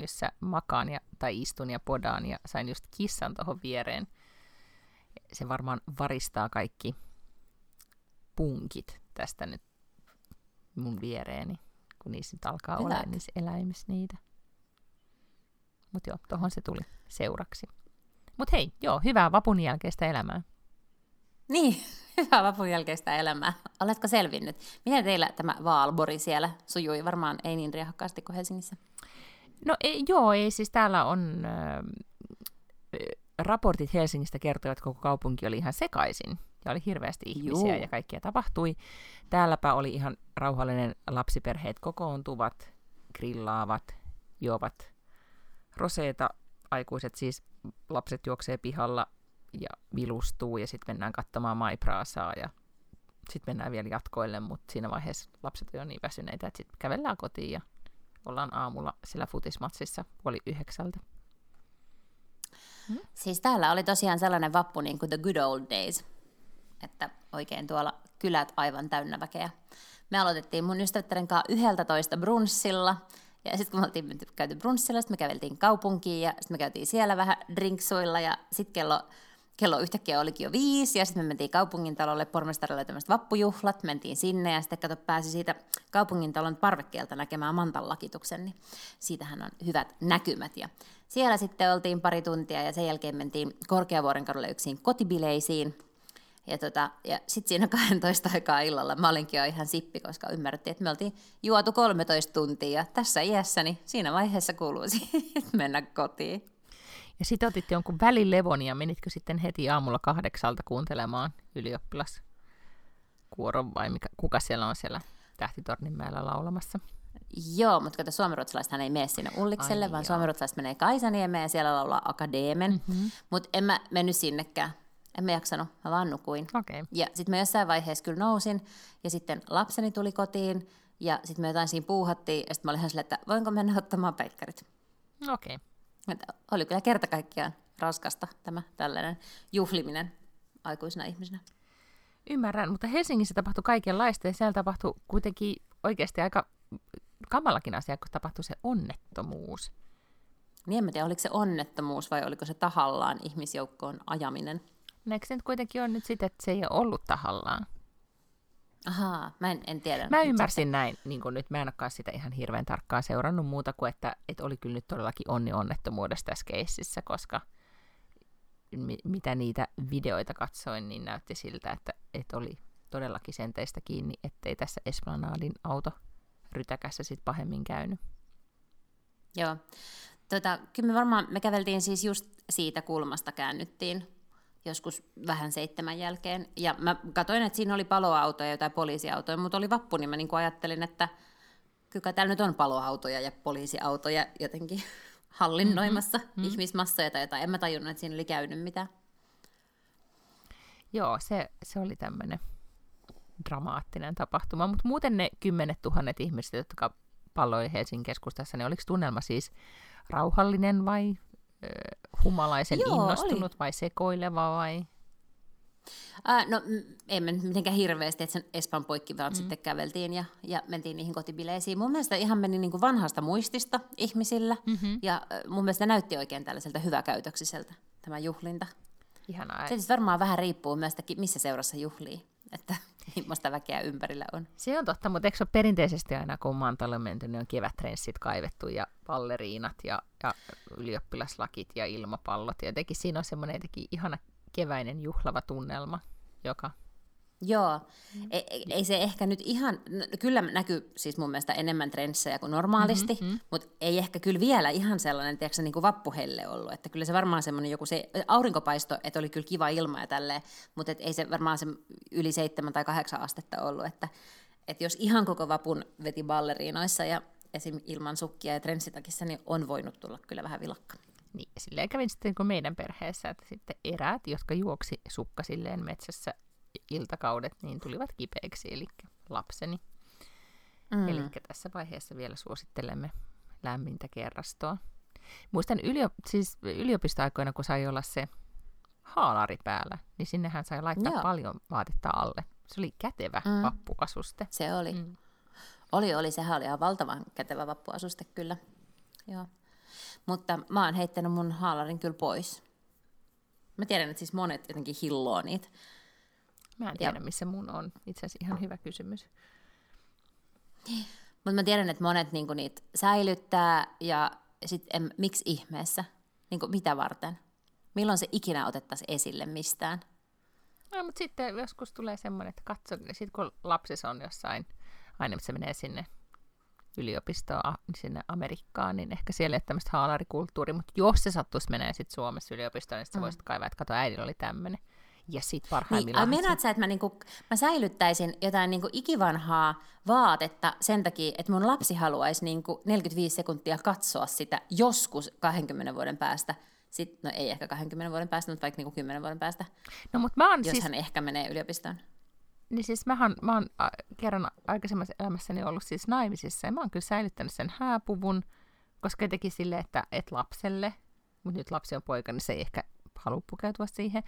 Sängyssä makaan ja, tai istun ja podaan ja sain just kissan tuohon viereen. Se varmaan varistaa kaikki punkit tästä nyt mun viereeni, kun niissä nyt alkaa olla niissä eläimissä niitä. Mut joo, tohon se tuli seuraksi. Mut hei, joo, hyvää vapun jälkeistä elämää. Niin, hyvää vapun jälkeistä elämää. Oletko selvinnyt? Miten teillä tämä Vaalbori siellä sujui? Varmaan ei niin riehakkaasti kuin Helsingissä. No ei, joo, ei siis täällä on... Äh, raportit Helsingistä kertovat, että koko kaupunki oli ihan sekaisin. Ja oli hirveästi ihmisiä Juu. ja kaikkea tapahtui. Täälläpä oli ihan rauhallinen lapsiperheet kokoontuvat, grillaavat, juovat roseeta. Aikuiset siis, lapset juoksee pihalla ja vilustuu ja sitten mennään katsomaan maipraasaa ja sitten mennään vielä jatkoille, mutta siinä vaiheessa lapset on jo niin väsyneitä, että sitten kävellään kotiin ja ollaan aamulla sillä futismatsissa puoli yhdeksältä. Siis täällä oli tosiaan sellainen vappu niin kuin the good old days, että oikein tuolla kylät aivan täynnä väkeä. Me aloitettiin mun ystävättären kanssa 11 brunssilla, ja sitten kun me oltiin käyty brunssilla, sitten me käveltiin kaupunkiin, ja sitten me käytiin siellä vähän drinksuilla, ja sitten kello, kello yhtäkkiä olikin jo viisi, ja sitten me mentiin kaupungintalolle, pormestarille oli tämmöiset vappujuhlat, mentiin sinne, ja sitten kato pääsi siitä kaupungintalon parvekkeelta näkemään mantallakituksen, niin siitähän on hyvät näkymät, ja siellä sitten oltiin pari tuntia, ja sen jälkeen mentiin Korkeavuoren kadulle yksin kotibileisiin, ja, tota, ja sitten siinä 12 aikaa illalla mä olinkin jo ihan sippi, koska ymmärrettiin, että me oltiin juotu 13 tuntia. Ja tässä iässäni siinä vaiheessa kuuluu mennä kotiin. Ja sitten otit jonkun välilevon ja menitkö sitten heti aamulla kahdeksalta kuuntelemaan ylioppilaskuoron vai mikä, kuka siellä on siellä Tähtitorninmäellä laulamassa? Joo, mutta kato, suomenruotsalaisethan ei mene sinne Ullikselle, Ai vaan joo. suomenruotsalaiset menee Kaisaniemeen ja siellä laulaa Akadeemen. Mm-hmm. Mutta en mä mennyt sinnekään. En mä jaksanut, mä vaan nukuin. Okei. Okay. Ja sitten mä jossain vaiheessa kyllä nousin, ja sitten lapseni tuli kotiin, ja sitten me jotain siinä puuhattiin, ja sitten mä olin ihan silleen, että voinko mennä ottamaan peikkarit. Okei. Okay. Että oli kyllä kerta kaikkiaan raskasta tämä tällainen juhliminen aikuisena ihmisenä. Ymmärrän, mutta Helsingissä tapahtui kaikenlaista ja siellä tapahtui kuitenkin oikeasti aika kamallakin asia, kun tapahtui se onnettomuus. Niin en mä tiedä, oliko se onnettomuus vai oliko se tahallaan ihmisjoukkoon ajaminen. Eikö se nyt kuitenkin on nyt sitten, että se ei ole ollut tahallaan? Ahaa, mä en, en tiedä. Mä ymmärsin näin, niin kuin nyt mä en olekaan sitä ihan hirveän tarkkaan seurannut muuta kuin, että, että oli kyllä nyt todellakin onni onnettomuudessa tässä keississä, koska mi- mitä niitä videoita katsoin, niin näytti siltä, että, että oli todellakin senteistä kiinni, ettei tässä Esplanadin auto rytäkässä sit pahemmin käynyt. Joo. Tota, kyllä me varmaan, me käveltiin siis just siitä kulmasta käännyttiin joskus vähän seitsemän jälkeen. Ja mä katsoin, että siinä oli paloautoja ja jotain poliisiautoja, mutta oli vappu, niin mä niin ajattelin, että kyllä täällä nyt on paloautoja ja poliisiautoja jotenkin hallinnoimassa mm-hmm. ihmismassoja tai jotain. En mä tajunnut, että siinä oli käynyt mitään. Joo, se, se oli tämmöinen dramaattinen tapahtuma, mutta muuten ne kymmenet tuhannet ihmiset, jotka palloi Helsingin keskustassa, niin oliko tunnelma siis rauhallinen vai humalaisen Joo, innostunut vai sekoileva vai? Ää, no me nyt mitenkään hirveästi, että sen Espan poikki vaan mm. sitten käveltiin ja, ja mentiin niihin kotibileisiin. Mun mielestä ihan meni niin kuin vanhasta muistista ihmisillä Mm-hmm. ja mun mielestä näytti oikein tällaiselta hyväkäytöksiseltä tämä juhlinta. Ihanaa. Se tietysti varmaan vähän riippuu myös, missä seurassa juhlii, että millaista väkeä ympärillä on. Se on totta, mutta eikö ole perinteisesti aina, kun Mantalle on menty, niin on kevätrenssit kaivettu ja balleriinat ja, ja ylioppilaslakit ja ilmapallot. Ja jotenkin siinä on semmoinen ihana keväinen juhlava tunnelma, joka... Joo, ei, ei- ei se ehkä nyt ihan, no, kyllä näkyy siis mun mielestä enemmän trendsejä kuin normaalisti, Mhm, mm-hmm. mutta ei ehkä kyllä vielä ihan sellainen, tiedätkö, niin kuin vappuhelle ollut, että kyllä se varmaan semmoinen joku se aurinkopaisto, että oli kyllä kiva ilma ja tälleen, mutta et ei se varmaan se yli seitsemän tai kahdeksan astetta ollut, että et jos ihan koko vapun veti balleriinoissa ja esim. ilman sukkia ja trenssitakissa, niin on voinut tulla kyllä vähän vilakka. Niin, silleen kävin sitten kuin meidän perheessä, että sitten eräät, jotka juoksi sukka silleen metsässä iltakaudet, niin tulivat kipeäksi, eli lapseni. Mm. Eli tässä vaiheessa vielä suosittelemme lämmintä kerrastoa. Muistan yliop- siis yliopistoaikoina, kun sai olla se haalari päällä, niin sinnehän sai laittaa Joo. paljon vaatetta alle. Se oli kätevä mm. vappuasuste. Se oli. Mm. Oli, oli. Sehän oli ihan valtavan kätevä vappuasuste kyllä. Joo. Mutta mä oon heittänyt mun haalarin kyllä pois. Mä tiedän, että siis monet jotenkin hilloo niitä. Mä en tiedä, ja... missä mun on. Itse asiassa ihan hyvä kysymys. Mutta mä tiedän, että monet niinku niitä säilyttää ja sitten miksi ihmeessä? Niinku, mitä varten? Milloin se ikinä otettaisiin esille mistään? No, mutta sitten joskus tulee semmoinen, että katso, sit kun lapsissa on jossain, aina se menee sinne yliopistoon sinne Amerikkaan, niin ehkä siellä ei ole tämmöistä haalarikulttuuria, mutta jos se sattuisi menee sitten Suomessa yliopistoon, niin sitten mm. voisit kaivaa, että kato, äidillä oli tämmöinen. Ja sit parhaimmillaan... Niin, meinaat sä, että mä, niinku, mä säilyttäisin jotain niinku ikivanhaa vaatetta sen takia, että mun lapsi haluaisi niinku 45 sekuntia katsoa sitä joskus 20 vuoden päästä, sit, no ei ehkä 20 vuoden päästä, mutta vaikka niinku 10 vuoden päästä, no, mutta mä oon jos siis... hän ehkä menee yliopistoon. Niin siis mähän, mä oon kerran aikaisemmassa elämässäni ollut siis naimisissa ja mä oon kyllä säilyttänyt sen hääpuvun, koska jotenkin sille, että et lapselle, mutta nyt lapsi on poika, niin se ei ehkä halua pukeutua siihen.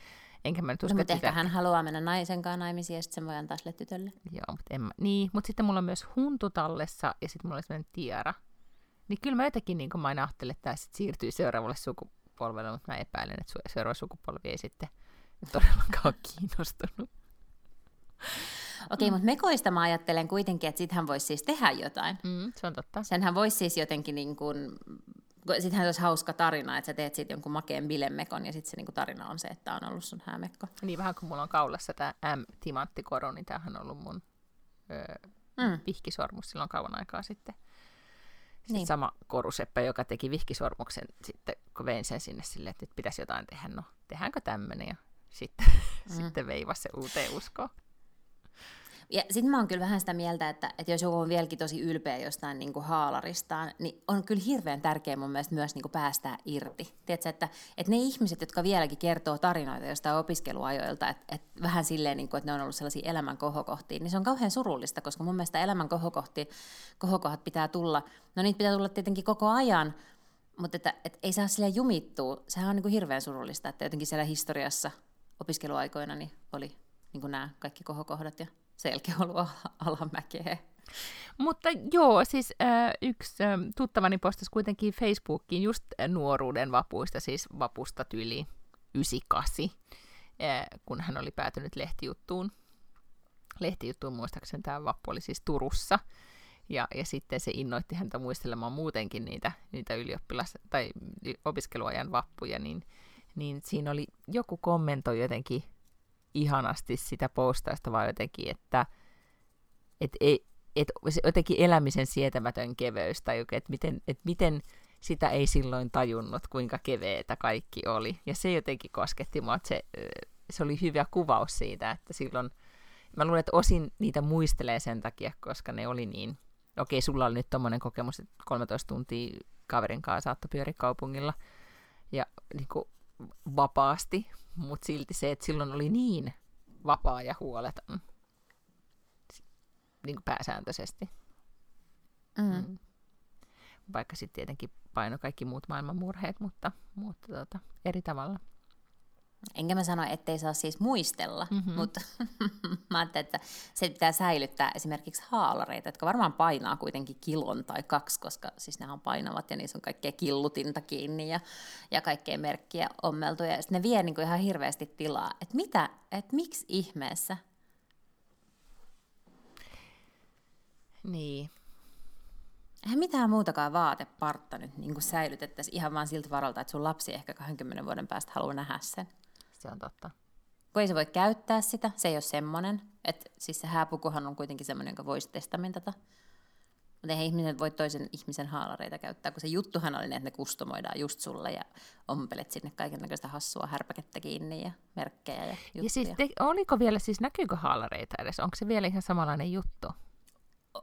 Enkä mä nyt usko, no, mutta ehkä hän haluaa mennä naisen kanssa naimisiin ja sitten sen voi antaa sille tytölle. Joo, mutta en mä, niin, mutta sitten mulla on myös huntu tallessa ja sitten mulla on sellainen tiara. Niin kyllä mä jotenkin niin mä aina ajattelen, että tämä sitten siirtyy seuraavalle sukupolvelle, mutta mä epäilen, että seuraava sukupolvi ei sitten todellakaan ole kiinnostunut. Okei, mm. mutta mekoista mä ajattelen kuitenkin, että sittenhän voisi siis tehdä jotain. Mm, se on totta. Senhän voisi siis jotenkin niin kuin, sittenhän olisi hauska tarina, että sä teet sitten jonkun makeen bilemekon ja sitten se niin kuin tarina on se, että on ollut sun häämekko. Niin vähän kuin mulla on kaulassa tämä M-timanttikoro, niin tämähän on ollut mun öö, mm. vihkisormus silloin kauan aikaa sitten. Sitten niin. sama koruseppä, joka teki vihkisormuksen, sitten kun vein sen sinne silleen, että nyt pitäisi jotain tehdä, no tehdäänkö tämmöinen, ja sitten, mm. sitten veivasi se uuteen uskoon. Ja sitten mä oon kyllä vähän sitä mieltä, että, että jos joku on vieläkin tosi ylpeä jostain niin kuin haalaristaan, niin on kyllä hirveän tärkeää mun mielestä myös niin kuin päästää irti. Tiedätkö, että, että ne ihmiset, jotka vieläkin kertoo tarinoita jostain opiskeluajoilta, että, että vähän silleen, niin kuin, että ne on ollut sellaisia elämän kohokohtia, niin se on kauhean surullista, koska mun mielestä elämän kohokohti, kohokohdat pitää tulla, no niitä pitää tulla tietenkin koko ajan, mutta että, että ei saa sille jumittua. Sehän on niin kuin hirveän surullista, että jotenkin siellä historiassa opiskeluaikoina niin oli niin kuin nämä kaikki kohokohdat ja selkeä ollut alamäkeä. Mutta joo, siis äh, yksi äh, tuttavani postasi kuitenkin Facebookiin just nuoruuden vapuista, siis vapusta tyli 98, äh, kun hän oli päätynyt lehtijuttuun. Lehtijuttuun muistaakseni tämä vappu oli siis Turussa. Ja, ja sitten se innoitti häntä muistelemaan muutenkin niitä, niitä ylioppilas- tai opiskeluajan vappuja, niin, niin siinä oli joku kommentoi jotenkin ihanasti sitä postausta, vaan jotenkin, että et, et, et, jotenkin elämisen sietämätön keveys, tai että miten, et miten sitä ei silloin tajunnut, kuinka keveetä kaikki oli. Ja se jotenkin kosketti mua, että se, se oli hyvä kuvaus siitä, että silloin, mä luulen, että osin niitä muistelee sen takia, koska ne oli niin, okei, sulla oli nyt tommonen kokemus, että 13 tuntia kaverin kanssa saattoi pyöriä kaupungilla, ja niin kuin, vapaasti, mutta silti se, että silloin oli niin vapaa ja huoleton niin kuin pääsääntöisesti. Mm. Mm. Vaikka sitten tietenkin paino kaikki muut maailman murheet, mutta, mutta tota, eri tavalla. Enkä mä sano, ettei saa siis muistella, mm-hmm. mutta mä ajattelin, että se pitää säilyttää esimerkiksi haalareita, jotka varmaan painaa kuitenkin kilon tai kaksi, koska siis ne on painavat ja niissä on kaikkea killutinta kiinni ja, ja kaikkea merkkiä ommeltu. Ja ne vie niin kuin ihan hirveästi tilaa. Että mitä, että miksi ihmeessä? Niin. Eihän mitään muutakaan vaatepartta nyt niin säilytettäisiin ihan vaan siltä varalta, että sun lapsi ehkä 20 vuoden päästä haluaa nähdä sen. Se on totta. Kun ei se voi käyttää sitä, se ei ole semmoinen. Että siis se hääpukuhan on kuitenkin semmoinen, jonka voisi testamentata. Mutta eihän ihminen voi toisen ihmisen haalareita käyttää, kun se juttuhan oli, että ne kustomoidaan just sulle ja ompelet sinne kaikenlaista hassua härpäkettä kiinni ja merkkejä ja juttuja. Ja siis te, oliko vielä, siis näkyykö haalareita edes? Onko se vielä ihan samanlainen juttu?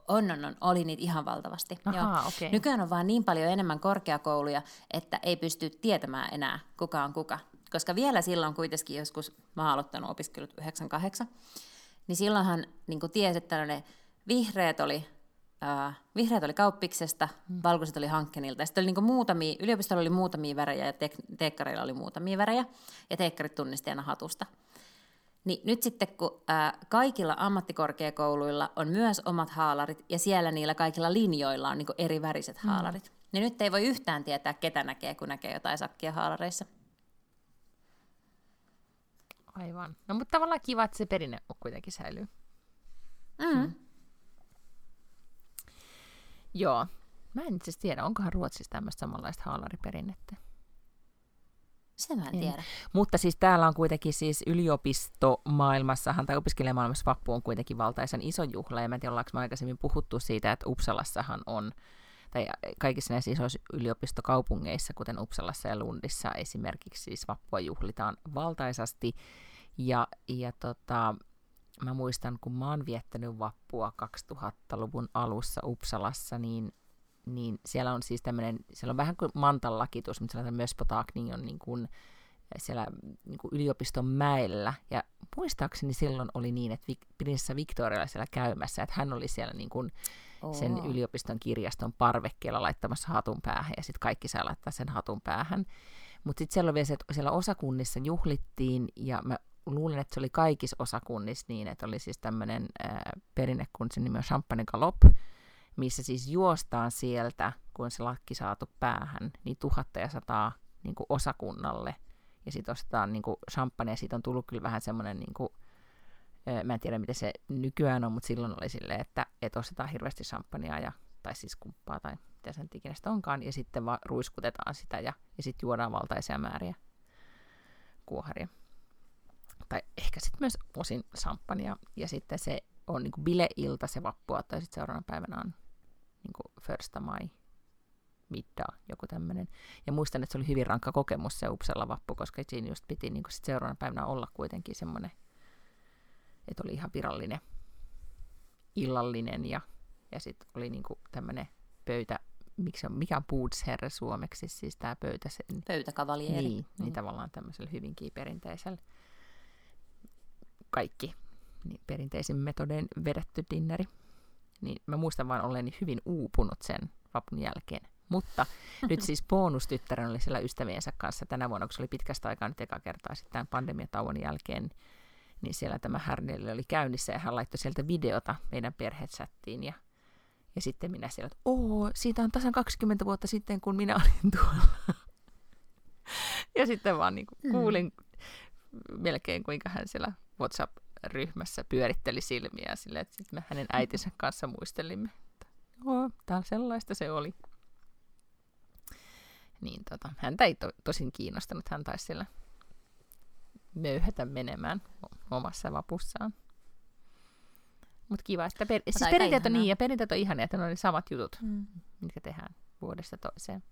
On, on, on. Oli niitä ihan valtavasti. Ahaa, okay. Nykyään on vaan niin paljon enemmän korkeakouluja, että ei pysty tietämään enää, kuka on kuka. Koska vielä silloin kuitenkin joskus, mä oon aloittanut opiskelut 98, niin silloinhan niin tiesi, että ne vihreät oli, äh, vihreät oli kauppiksesta, mm. valkoiset oli hankkenilta. Sitten oli niin muutamia, yliopistolla oli muutamia värejä ja tek- teekkareilla oli muutamia värejä, ja teekkarit tunnisti aina hatusta. Niin nyt sitten, kun ää, kaikilla ammattikorkeakouluilla on myös omat haalarit, ja siellä niillä kaikilla linjoilla on niin eri väriset mm. haalarit, niin nyt ei voi yhtään tietää, ketä näkee, kun näkee jotain sakkia haalareissa. Aivan. No mutta tavallaan kiva, että se perinne kuitenkin säilyy. Mm. Mm. Joo. Mä en itse tiedä, onkohan Ruotsissa tämmöistä samanlaista haalariperinnettä. Sen mä en tiedä. En. Mutta siis täällä on kuitenkin siis yliopistomaailmassahan tai opiskelijamaailmassa vappu on kuitenkin valtaisen iso juhla. Ja mä en tiedä, ollaanko aikaisemmin puhuttu siitä, että Uppsalassahan on, tai kaikissa näissä isoissa yliopistokaupungeissa, kuten Uppsalassa ja Lundissa esimerkiksi siis vappua juhlitaan valtaisasti. Ja, ja tota, mä muistan, kun mä oon viettänyt vappua 2000-luvun alussa Uppsalassa, niin niin siellä on siis tämmöinen, siellä on vähän kuin mantallakitus, mutta sellainen myös Potakning on niin kuin siellä niin kuin yliopiston mäellä. Ja muistaakseni silloin oli niin, että prinsessa Victoria oli siellä käymässä, että hän oli siellä niin kuin sen yliopiston kirjaston parvekkeella laittamassa hatun päähän, ja sitten kaikki saa laittaa sen hatun päähän. Mutta sitten siellä, vielä se, että siellä osakunnissa juhlittiin, ja mä luulen, että se oli kaikissa osakunnissa niin, että oli siis tämmöinen perinne, kun sen nimi on Champagne Galop, missä siis juostaan sieltä, kun se lakki saatu päähän, niin tuhatta ja sataa niin kuin osakunnalle. Ja sitten ostetaan niin champagne, ja siitä on tullut kyllä vähän semmoinen, niin kuin, mä en tiedä miten se nykyään on, mutta silloin oli silleen, että, että ostetaan hirveästi champagnea, ja, tai siis kumppaa, tai mitä sen ikinä onkaan, ja sitten vaan ruiskutetaan sitä, ja, ja sitten juodaan valtaisia määriä kuoharia. Tai ehkä sitten myös osin champagnea, ja sitten se on niin bileilta se vappua, tai sitten seuraavana päivänä on niin kuin första mai middag, joku tämmöinen. Ja muistan, että se oli hyvin rankka kokemus se Upsella vappu, koska siinä just piti niin kuin sit seuraavana päivänä olla kuitenkin semmoinen, että oli ihan virallinen illallinen ja, ja sitten oli niin kuin tämmöinen pöytä, miksi on, mikä on Bootsherre suomeksi, siis tämä pöytä. Se, Pöytäkavalieri. Niin, mm. niin tavallaan tämmöisellä hyvinkin perinteisellä kaikki niin perinteisin metodein vedetty dinneri niin mä muistan vaan olleeni hyvin uupunut sen vapun jälkeen. Mutta nyt siis bonustyttären oli siellä ystäviensä kanssa tänä vuonna, kun se oli pitkästä aikaa nyt eka kertaa sitten tämän pandemiatauon jälkeen, niin siellä tämä härneli oli käynnissä ja hän laittoi sieltä videota meidän perhetsättiin ja, ja sitten minä siellä, että oo, siitä on tasan 20 vuotta sitten, kun minä olin tuolla. ja sitten vaan niin kuin mm. kuulin mm. melkein, kuinka hän siellä WhatsApp ryhmässä pyöritteli silmiä sille, että sitten me hänen äitinsä kanssa muistelimme, joo, täällä sellaista se oli. Niin tota, häntä ei to, tosin kiinnostanut, hän taisi siellä möyhätä menemään omassa vapussaan. Mutta kiva, että per- siis perinteet on niin, ja perinteet on ihania, että ne on ne samat jutut, mm. mitkä tehdään vuodesta toiseen.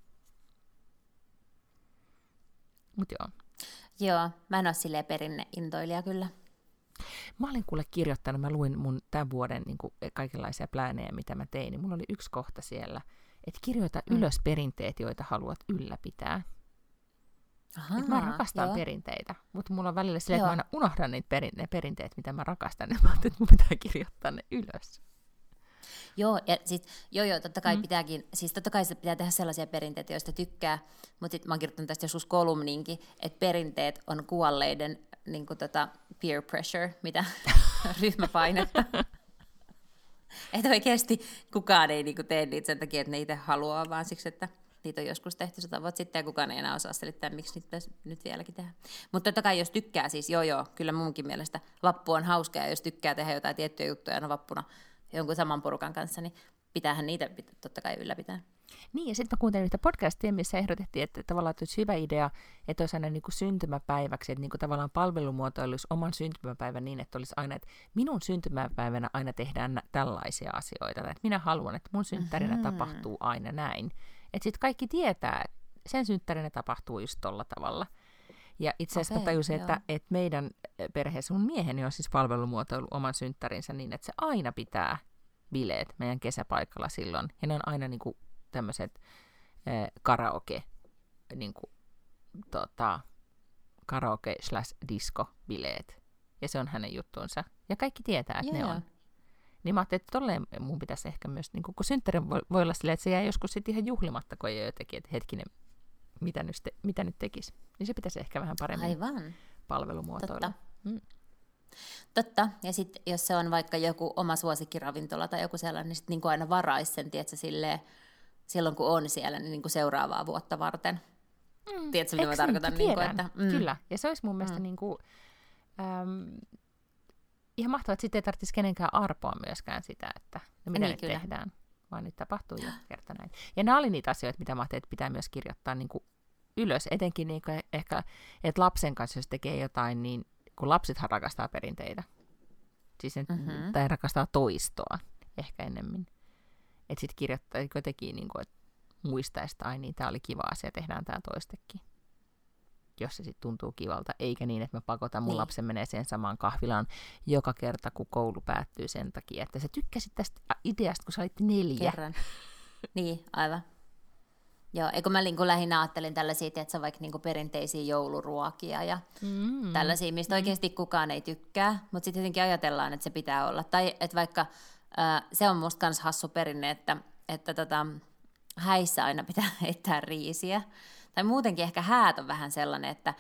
Mutta joo. Joo, mä en ole silleen perinneintoilija kyllä. Mä olin kuule kirjoittanut, mä luin mun tämän vuoden niin kuin kaikenlaisia pläänejä, mitä mä tein, niin mulla oli yksi kohta siellä, että kirjoita mm. ylös perinteet, joita haluat ylläpitää. Aha, mä rakastan joo. perinteitä, mutta mulla on välillä silleen, että mä aina unohdan niitä perin, ne perinteet, mitä mä rakastan, ja mä että mun pitää kirjoittaa ne ylös. Joo, ja sit, joo, joo, totta kai mm. pitääkin, siis totta kai pitää tehdä sellaisia perinteitä, joista tykkää, mutta sitten mä oon kirjoittanut tästä joskus kolumninkin, että perinteet on kuolleiden niin kuin tota peer pressure, mitä ryhmäpainetta. että oikeasti kukaan ei niin kuin, tee niitä sen takia, että ne itse haluaa, vaan siksi, että niitä on joskus tehty sata vuotta sitten ja kukaan ei enää osaa selittää, miksi niitä nyt vieläkin tehdä. Mutta totta kai jos tykkää siis, joo joo, kyllä munkin mielestä vappu on hauska ja jos tykkää tehdä jotain tiettyjä juttuja no vappuna jonkun saman porukan kanssa, niin pitäähän niitä totta kai ylläpitää. Niin, ja sitten mä kuuntelin yhtä podcastia, missä ehdotettiin, että tavallaan että olisi hyvä idea, että olisi aina niin kuin syntymäpäiväksi, että niin kuin tavallaan palvelumuotoiluisi oman syntymäpäivän niin, että olisi aina, että minun syntymäpäivänä aina tehdään tällaisia asioita, että minä haluan, että mun synttärinä mm-hmm. tapahtuu aina näin. Että sitten kaikki tietää, että sen synttärinä tapahtuu just tolla tavalla. Ja itse asiassa okay, tajusin, että, että meidän perheessä mun mieheni on siis palvelumuotoilu oman synttärinsä niin, että se aina pitää bileet meidän kesäpaikalla silloin. Ja ne on aina niin kuin tämmöiset äh, karaoke, niin kuin, tota, karaoke slash disco bileet. Ja se on hänen juttuunsa. Ja kaikki tietää, että Joo. ne on. Niin mä ajattelin, että tolleen mun pitäisi ehkä myös, niin kun synttärin voi, voi olla silleen, että se jää joskus sitten ihan juhlimatta, kun ei ole jotenkin, että hetkinen, mitä nyt, te, mitä nyt tekisi. Niin se pitäisi ehkä vähän paremmin Aivan. palvelumuotoilla. Totta. Mm. Totta. Ja sitten jos se on vaikka joku oma suosikkiravintola tai joku sellainen, niin sitten niinku aina varaisi sen, tiedätkö, silleen, silloin kun on siellä, niin niinku seuraavaa vuotta varten. Mm. Tiedätkö, mitä mä tarkoitan? Niin, kuin, tiedän. että, mm. Kyllä. Ja se olisi mun mielestä Mm. niin kuin, äm, ihan mahtavaa, että sitten ei tarvitsisi kenenkään arpoa myöskään sitä, että no mitä Niin, nyt kyllä. tehdään, vaan nyt tapahtuu jo kerta näin. Ja nämä oli niitä asioita, mitä mä ajattelin, että pitää myös kirjoittaa niin kuin ylös, etenkin niin kuin ehkä, että lapsen kanssa, jos tekee jotain, niin kun lapsethan rakastaa perinteitä, siis ne, Mhm. mm-hmm. tai rakastaa toistoa ehkä ennemmin. Että sitten kirjoittaa jotenkin, niin kuin, että muistaisi, että ai niin, tämä oli kiva asia, tehdään tämä toistekin jos se sitten tuntuu kivalta, eikä niin, että mä pakotan mun Niin. lapsen menee sen samaan kahvilaan joka kerta, kun koulu päättyy sen takia, että sä tykkäsit tästä ideasta, kun sä olit neljä. Kerran. niin, aivan. Joo, eikö mä niinku lähinnä ajattelin tällaisia, että se vaikka niinku perinteisiä jouluruokia ja Mm. tällaisia, mistä oikeasti kukaan ei tykkää, mutta sitten jotenkin ajatellaan, että se pitää olla. Tai että vaikka se on musta kans hassu perinne, että, että tota, häissä aina pitää heittää riisiä. Tai muutenkin ehkä häät on vähän sellainen, että,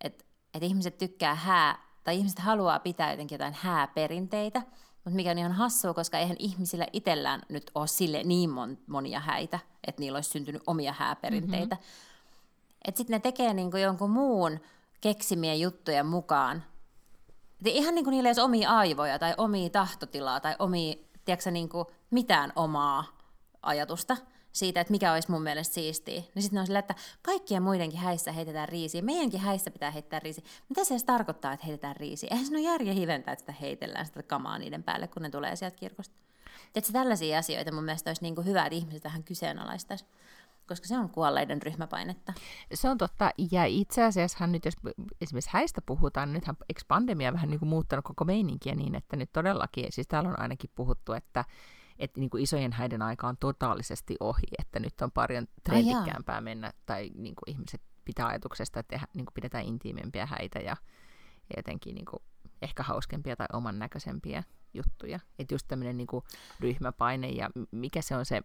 että, että ihmiset tykkää hää, tai ihmiset haluaa pitää jotenkin jotain hääperinteitä, mutta mikä on ihan hassua, koska eihän ihmisillä itsellään nyt ole sille niin mon, monia häitä, että niillä olisi syntynyt omia hääperinteitä. Mm-hmm. Että sitten ne tekee niinku jonkun muun keksimiä juttuja mukaan. Et ihan niin kuin niillä ei olisi omia aivoja tai omia tahtotilaa tai omia, tiedätkö, niin kuin mitään omaa ajatusta siitä, että mikä olisi mun mielestä siistiä. Niin sitten on sillä, että kaikkien muidenkin häissä heitetään riisiä, meidänkin häissä pitää heittää riisiä. Mitä se edes tarkoittaa, että heitetään riisiä? Eihän se ole järjen hiventää, että sitä heitellään sitä kamaa niiden päälle, kun ne tulee sieltä kirkosta. Tiedätkö, tällaisia asioita mun mielestä olisi niin kuin hyvä, että ihmiset vähän kyseenalaistaisi, koska se on kuolleiden ryhmäpainetta. Se on totta, ja itse asiassa nyt jos esimerkiksi häistä puhutaan, niin nythän eikö pandemia vähän niin kuin muuttanut koko meininkiä niin, että nyt todellakin, siis täällä on ainakin puhuttu, että että niin kuin isojen häiden aika on totaalisesti ohi, että nyt on paljon trendikkäämpää mennä, tai niin kuin ihmiset pitää ajatuksesta, että tehdä, niin kuin pidetään intiimempiä häitä ja, ja jotenkin niin kuin ehkä hauskempia tai oman näköisempiä juttuja. Että just tämmöinen niin ryhmäpaine ja mikä se on se,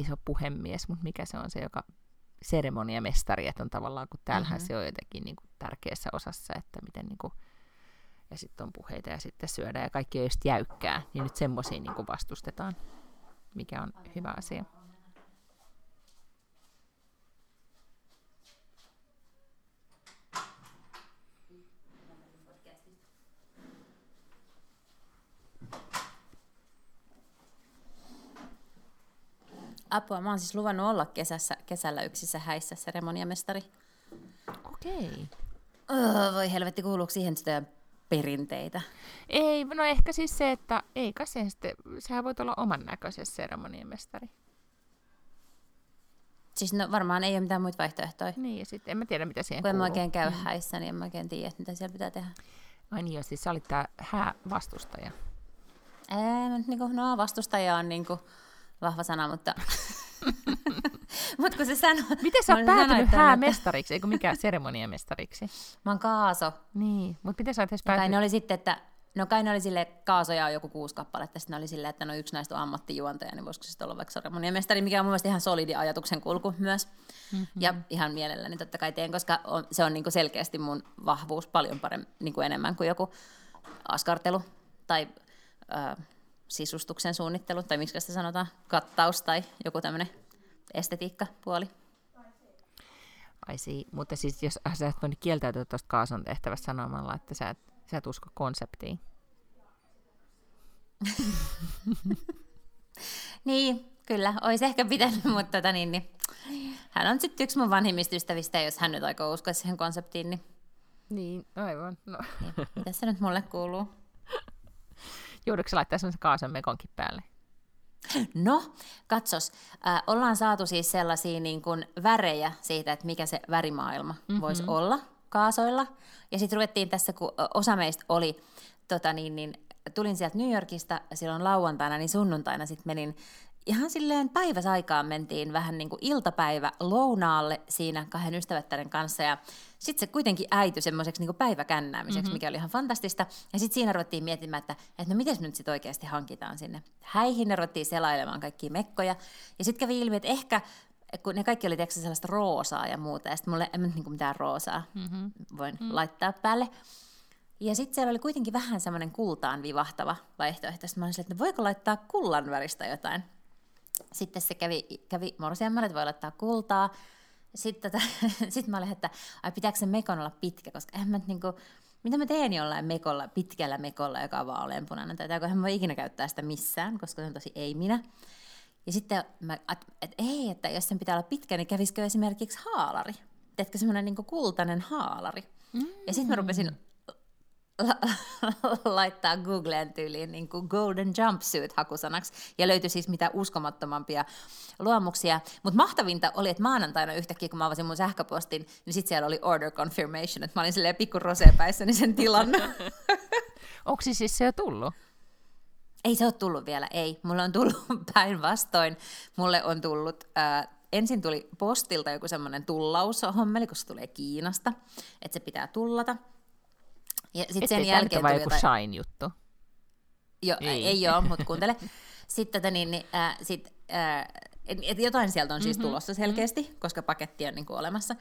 ei se ole puhemies, mutta mikä se on se, joka seremoniamestari, että on tavallaan, kun täällähän Mhm. mm-hmm. se on jotenkin niin kuin tärkeässä osassa, että miten niin kuin, ja sitten on puheita ja sitten syödään ja kaikki on just jäykkää, niin nyt semmoisia niin vastustetaan, mikä on hyvä asia. Apua, mä oon siis luvannut olla kesässä, kesällä yksissä häissä seremoniamestari. Okei. Oh, voi helvetti, kuuluuko siihen sitä perinteitä? Ei, no ehkä siis se, että ei kai siihen sitten, sehän voi olla oman näköisessä seremoniamestari. Siis no, varmaan ei ole mitään muita vaihtoehtoja. Niin, ja sitten en mä tiedä, mitä siihen Kun en mä kuuluu. oikein käy häissä, niin en mä oikein tiedä, mitä siellä pitää tehdä. Ai niin, joo, siis sä olit tää häävastustaja. Ää, mä nyt niinku, no vastustaja on niinku vahva sana, mutta... Mut kun se sanoo... Miten sä oot päätynyt häämestariksi, eikö mikä seremoniamestariksi? Mä oon kaaso. Niin, mutta miten sä oot edes kai päätynyt? ne oli sitten, että... No kai ne oli että kaasoja on joku kuusi kappaletta, sitten ne oli silleen, että no yksi näistä on ammattijuontaja, niin voisiko se sitten olla vaikka seremoniamestari, mikä on mun mielestä ihan solidi ajatuksen kulku myös. Mm-hmm. Ja ihan mielelläni totta kai teen, koska on, se on niinku selkeästi mun vahvuus paljon paremmin, niinku enemmän kuin joku askartelu tai ö, sisustuksen suunnittelu, tai miksi sitä sanotaan, kattaus tai joku tämmöinen estetiikkapuoli. Ai sii, mutta siis jos sä et voinut kieltäytyä tuosta kaason tehtävästä sanomalla, että sä et, sä et usko konseptiin. Niin, kyllä, olisi ehkä pitänyt, mutta tota, niin, niin, hän on sitten yksi mun vanhimmista ystävistä, ja jos hän nyt aikoo uskoa siihen konseptiin, niin, Niin, aivan. No. niin mitä se nyt mulle kuuluu? Joudutko laittaa semmoisen kaason mekonkin päälle? No, katsos, äh, ollaan saatu siis sellaisia niin kuin värejä siitä, että mikä se värimaailma mm-hmm. voisi olla kaasoilla. Ja sitten ruvettiin tässä, kun osa meistä oli tota niin, niin, tulin sieltä New Yorkista silloin lauantaina, niin sunnuntaina sitten menin ihan silleen päiväsaikaan mentiin vähän niin kuin iltapäivä lounaalle siinä kahden ystävättären kanssa ja sitten se kuitenkin äity semmoiseksi niin päiväkännäämiseksi, mm-hmm. mikä oli ihan fantastista. Ja sitten siinä ruvettiin miettimään, että, että no miten nyt sitten oikeasti hankitaan sinne häihin, ne ruvettiin selailemaan kaikkia mekkoja. Ja sitten kävi ilmi, että ehkä kun ne kaikki oli tietysti sellaista roosaa ja muuta, ja sitten mulle en niin mitään roosaa mm-hmm. voin mm. laittaa päälle. Ja sitten siellä oli kuitenkin vähän semmoinen kultaan vivahtava vaihtoehto. Sitten mä olin että no voiko laittaa kullan väristä jotain. Sitten se kävi, kävi morsiammalle, että voi laittaa kultaa. Sitten tota, sit mä olin, että ai pitääkö se mekon olla pitkä, koska eihän mä niinku, mitä mä teen jollain mekolla, pitkällä mekolla, joka on vaaleanpunainen, tai en mä voi ikinä käyttää sitä missään, koska se on tosi ei minä. Ja sitten mä, että et, ei, että jos sen pitää olla pitkä, niin kävisikö esimerkiksi haalari? Teetkö semmoinen niin kultainen haalari? Mm. Ja sitten mä rupesin laittaa Googleen tyyliin niin kuin golden jumpsuit hakusanaksi, ja löytyi siis mitä uskomattomampia luomuksia. Mutta mahtavinta oli, että maanantaina yhtäkkiä, kun mä avasin mun sähköpostin, niin sitten siellä oli order confirmation, että mä olin silleen pikku rosepäissäni sen tilannut. Onko siis se jo tullut? Ei se ole tullut vielä, ei. Mulle on tullut päinvastoin. Mulle on tullut, äh, ensin tuli postilta joku semmoinen tullaushommeli, kun se tulee Kiinasta, että se pitää tullata. Ja sit sen jälkeen tuli joku jotain... Shine-juttu? Joo, ei, ei ole, mutta kuuntele. Sitten tota, niin, niin, äh, sit, äh, et, et jotain sieltä on siis mm-hmm. tulossa selkeästi, mm-hmm. koska paketti on niin kuin olemassa.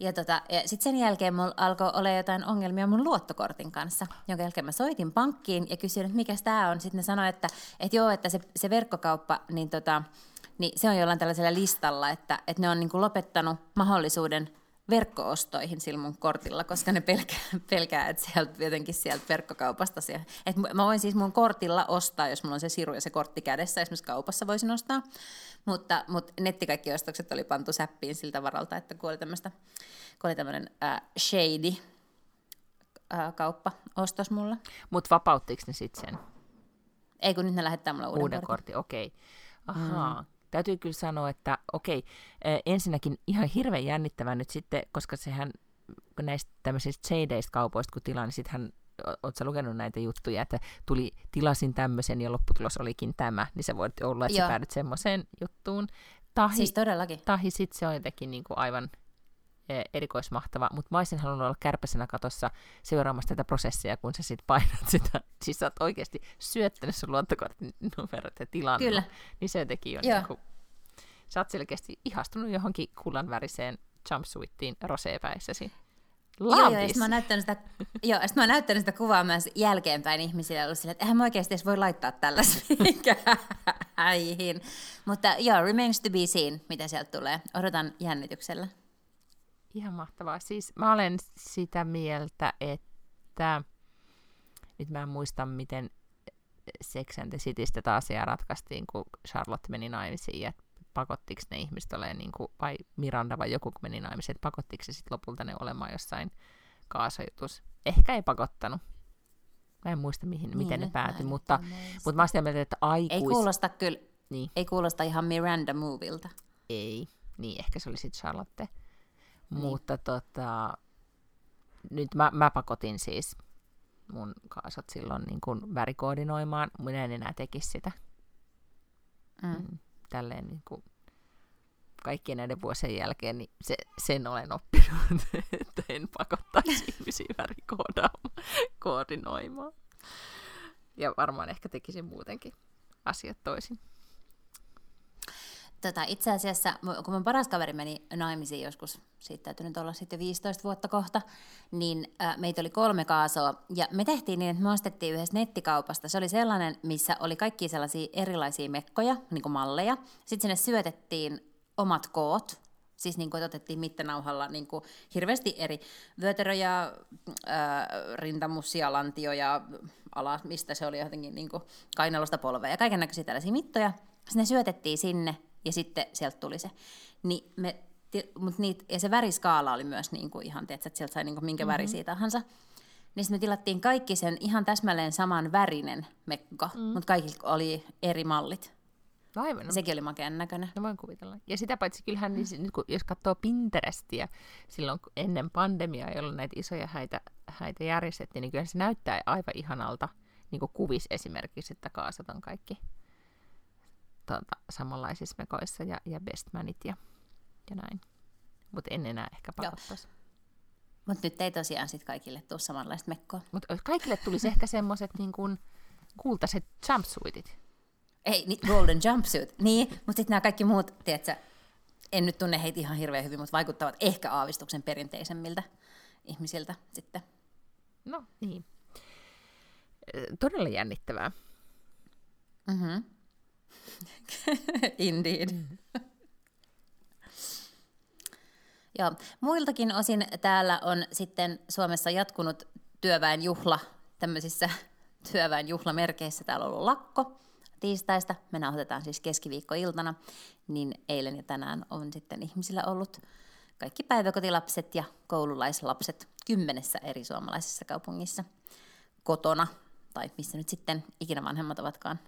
Ja, tota, ja sitten sen jälkeen mulla alkoi olla jotain ongelmia mun luottokortin kanssa, jonka jälkeen mä soitin pankkiin ja kysyin, että mikä tämä on. Sitten ne sanoi, että, että joo, että se, se verkkokauppa, niin, tota, niin se on jollain tällaisella listalla, että, että ne on niin kuin lopettanut mahdollisuuden verkkoostoihin sillä mun kortilla, koska ne pelkää, pelkää että sieltä jotenkin sieltä verkkokaupasta siellä. Et mä voin siis mun kortilla ostaa, jos mulla on se siru ja se kortti kädessä, esimerkiksi kaupassa voisin ostaa, mutta, mutta ostokset oli pantu säppiin siltä varalta, että kun oli, tämmöistä, kun oli tämmöinen äh, shady äh, kauppa ostos mulla. Mutta vapauttiko ne sitten sen? Ei, kun nyt ne lähettää mulle uuden, uuden kortin. okei. Okay. Ahaa. Mm täytyy kyllä sanoa, että okei, ensinnäkin ihan hirveän jännittävää nyt sitten, koska sehän näistä tämmöisistä shadeista kaupoista, kun tilaa, niin sittenhän Oletko lukenut näitä juttuja, että tuli, tilasin tämmöisen ja lopputulos olikin tämä, niin se voi olla, että Joo. sä päädyt semmoiseen juttuun. Tahi, siis todellakin. Tahi sitten se on jotenkin niin kuin aivan erikoismahtava, mutta mä olisin halunnut olla kärpäsenä katossa seuraamassa tätä prosessia, kun sä sitten painat sitä. Siis sä oot oikeasti syöttänyt sun luottokortin numerot ja tilannut. Kyllä. Niin se teki on niin kuin, sä oot selkeästi ihastunut johonkin kullanväriseen jumpsuittiin roseepäissäsi. Love joo, joo, ja mä oon näyttänyt sitä, joo, mä oon näyttänyt sitä kuvaa myös jälkeenpäin ihmisille, ollut sille, että eihän mä oikeasti edes voi laittaa tällaista häihin. Mutta joo, remains to be seen, mitä sieltä tulee. Odotan jännityksellä. Ihan mahtavaa. Siis mä olen sitä mieltä, että nyt mä en muista, miten Sex and the Citystä taas asiaa ratkaistiin, kun Charlotte meni naimisiin, että pakottiko ne ihmiset olemaan, niin kuin, vai Miranda vai joku, kun meni naimisiin, että pakottiko se sitten lopulta ne olemaan jossain kaasojutus. Ehkä ei pakottanut. Mä en muista, mihin, niin, miten ne päätyi, mutta, mutta mä oon mieltä, että aikuis... Ei kuulosta kyllä, niin. ei kuulosta ihan Miranda movilta. Ei, niin ehkä se oli sitten Charlotte. Niin. Mutta tota, nyt mä, mä pakotin siis mun kaasot silloin niin kuin värikoordinoimaan. Minä en enää tekisi sitä. Mm. Mm, tälleen niin kuin kaikkien näiden vuosien jälkeen, niin se, sen olen oppinut, että en pakottaisi ihmisiä värikoordinoimaan. Ja varmaan ehkä tekisin muutenkin asiat toisin. Tota, itse asiassa, kun mun paras kaveri meni naimisiin joskus, siitä täytyy nyt olla sitten 15 vuotta kohta, niin meitä oli kolme kaasoa. Ja me tehtiin niin, että me ostettiin yhdessä nettikaupasta. Se oli sellainen, missä oli kaikki sellaisia erilaisia mekkoja, niin kuin malleja. Sitten sinne syötettiin omat koot, siis niin kuin, otettiin mittanauhalla niin kuin hirveästi eri vyötäröjä, rintamussia, lantioja, ala, mistä se oli jotenkin niin kuin kainalosta polvea ja kaiken näköisiä tällaisia mittoja. Sitten ne syötettiin sinne ja sitten sieltä tuli se. Niin me, mut niit, ja se väriskaala oli myös niin kuin ihan, tiedätkö, että sieltä sai niin kuin minkä mm-hmm. värisiä tahansa. Niin sitten me tilattiin kaikki sen ihan täsmälleen saman värinen mekko, mm. mutta kaikki oli eri mallit. Aivan. No. Sekin oli makean näköinen. No voin kuvitella. Ja sitä paitsi kyllähän, niin, nyt kun, jos katsoo Pinterestiä silloin ennen pandemiaa, jolloin näitä isoja häitä, häitä järjestettiin, niin kyllä se näyttää aivan ihanalta niin kuin kuvis esimerkiksi, että kaasat on kaikki tuota, samanlaisissa mekoissa ja, ja bestmanit ja, ja näin. Mutta en enää ehkä pakottaisi. Mutta nyt ei tosiaan sitten kaikille tule samanlaista mekkoa. Mutta kaikille tulisi ehkä semmoiset niin kuin kultaiset jumpsuitit. Ei, niin, golden jumpsuit. Niin, mutta sitten nämä kaikki muut, tiedätkö, en nyt tunne heitä ihan hirveän hyvin, mutta vaikuttavat ehkä aavistuksen perinteisemmiltä ihmisiltä sitten. No niin. Todella jännittävää. Mm-hmm. Indeed. Mm. Joo. Muiltakin osin täällä on sitten Suomessa jatkunut työväenjuhla tämmöisissä työväenjuhlamerkeissä. Täällä on ollut lakko tiistaista, me nauhoitetaan siis keskiviikkoiltana, niin eilen ja tänään on sitten ihmisillä ollut kaikki päiväkotilapset ja koululaislapset kymmenessä eri suomalaisessa kaupungissa kotona, tai missä nyt sitten ikinä vanhemmat ovatkaan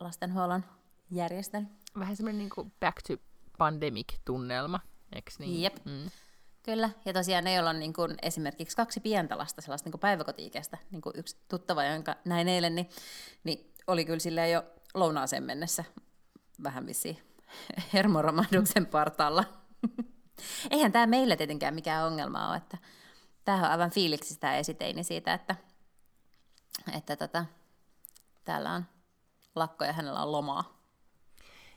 lastenhuollon järjestänyt. Vähän semmoinen niin kuin back to pandemic-tunnelma, eikö niin? Jep. Mm. Kyllä, ja tosiaan ne, joilla on niin kuin esimerkiksi kaksi pientä lasta, sellaista niin päiväkoti-ikäistä, niin kuin yksi tuttava, jonka näin eilen, niin, niin oli kyllä silleen jo lounaaseen mennessä vähän vissiin hermoromahduksen partaalla. Eihän tämä meille tietenkään mikään ongelma ole, että tämähän on aivan fiiliksi tämä esiteini siitä, että, että tota, täällä on lakko ja hänellä on lomaa.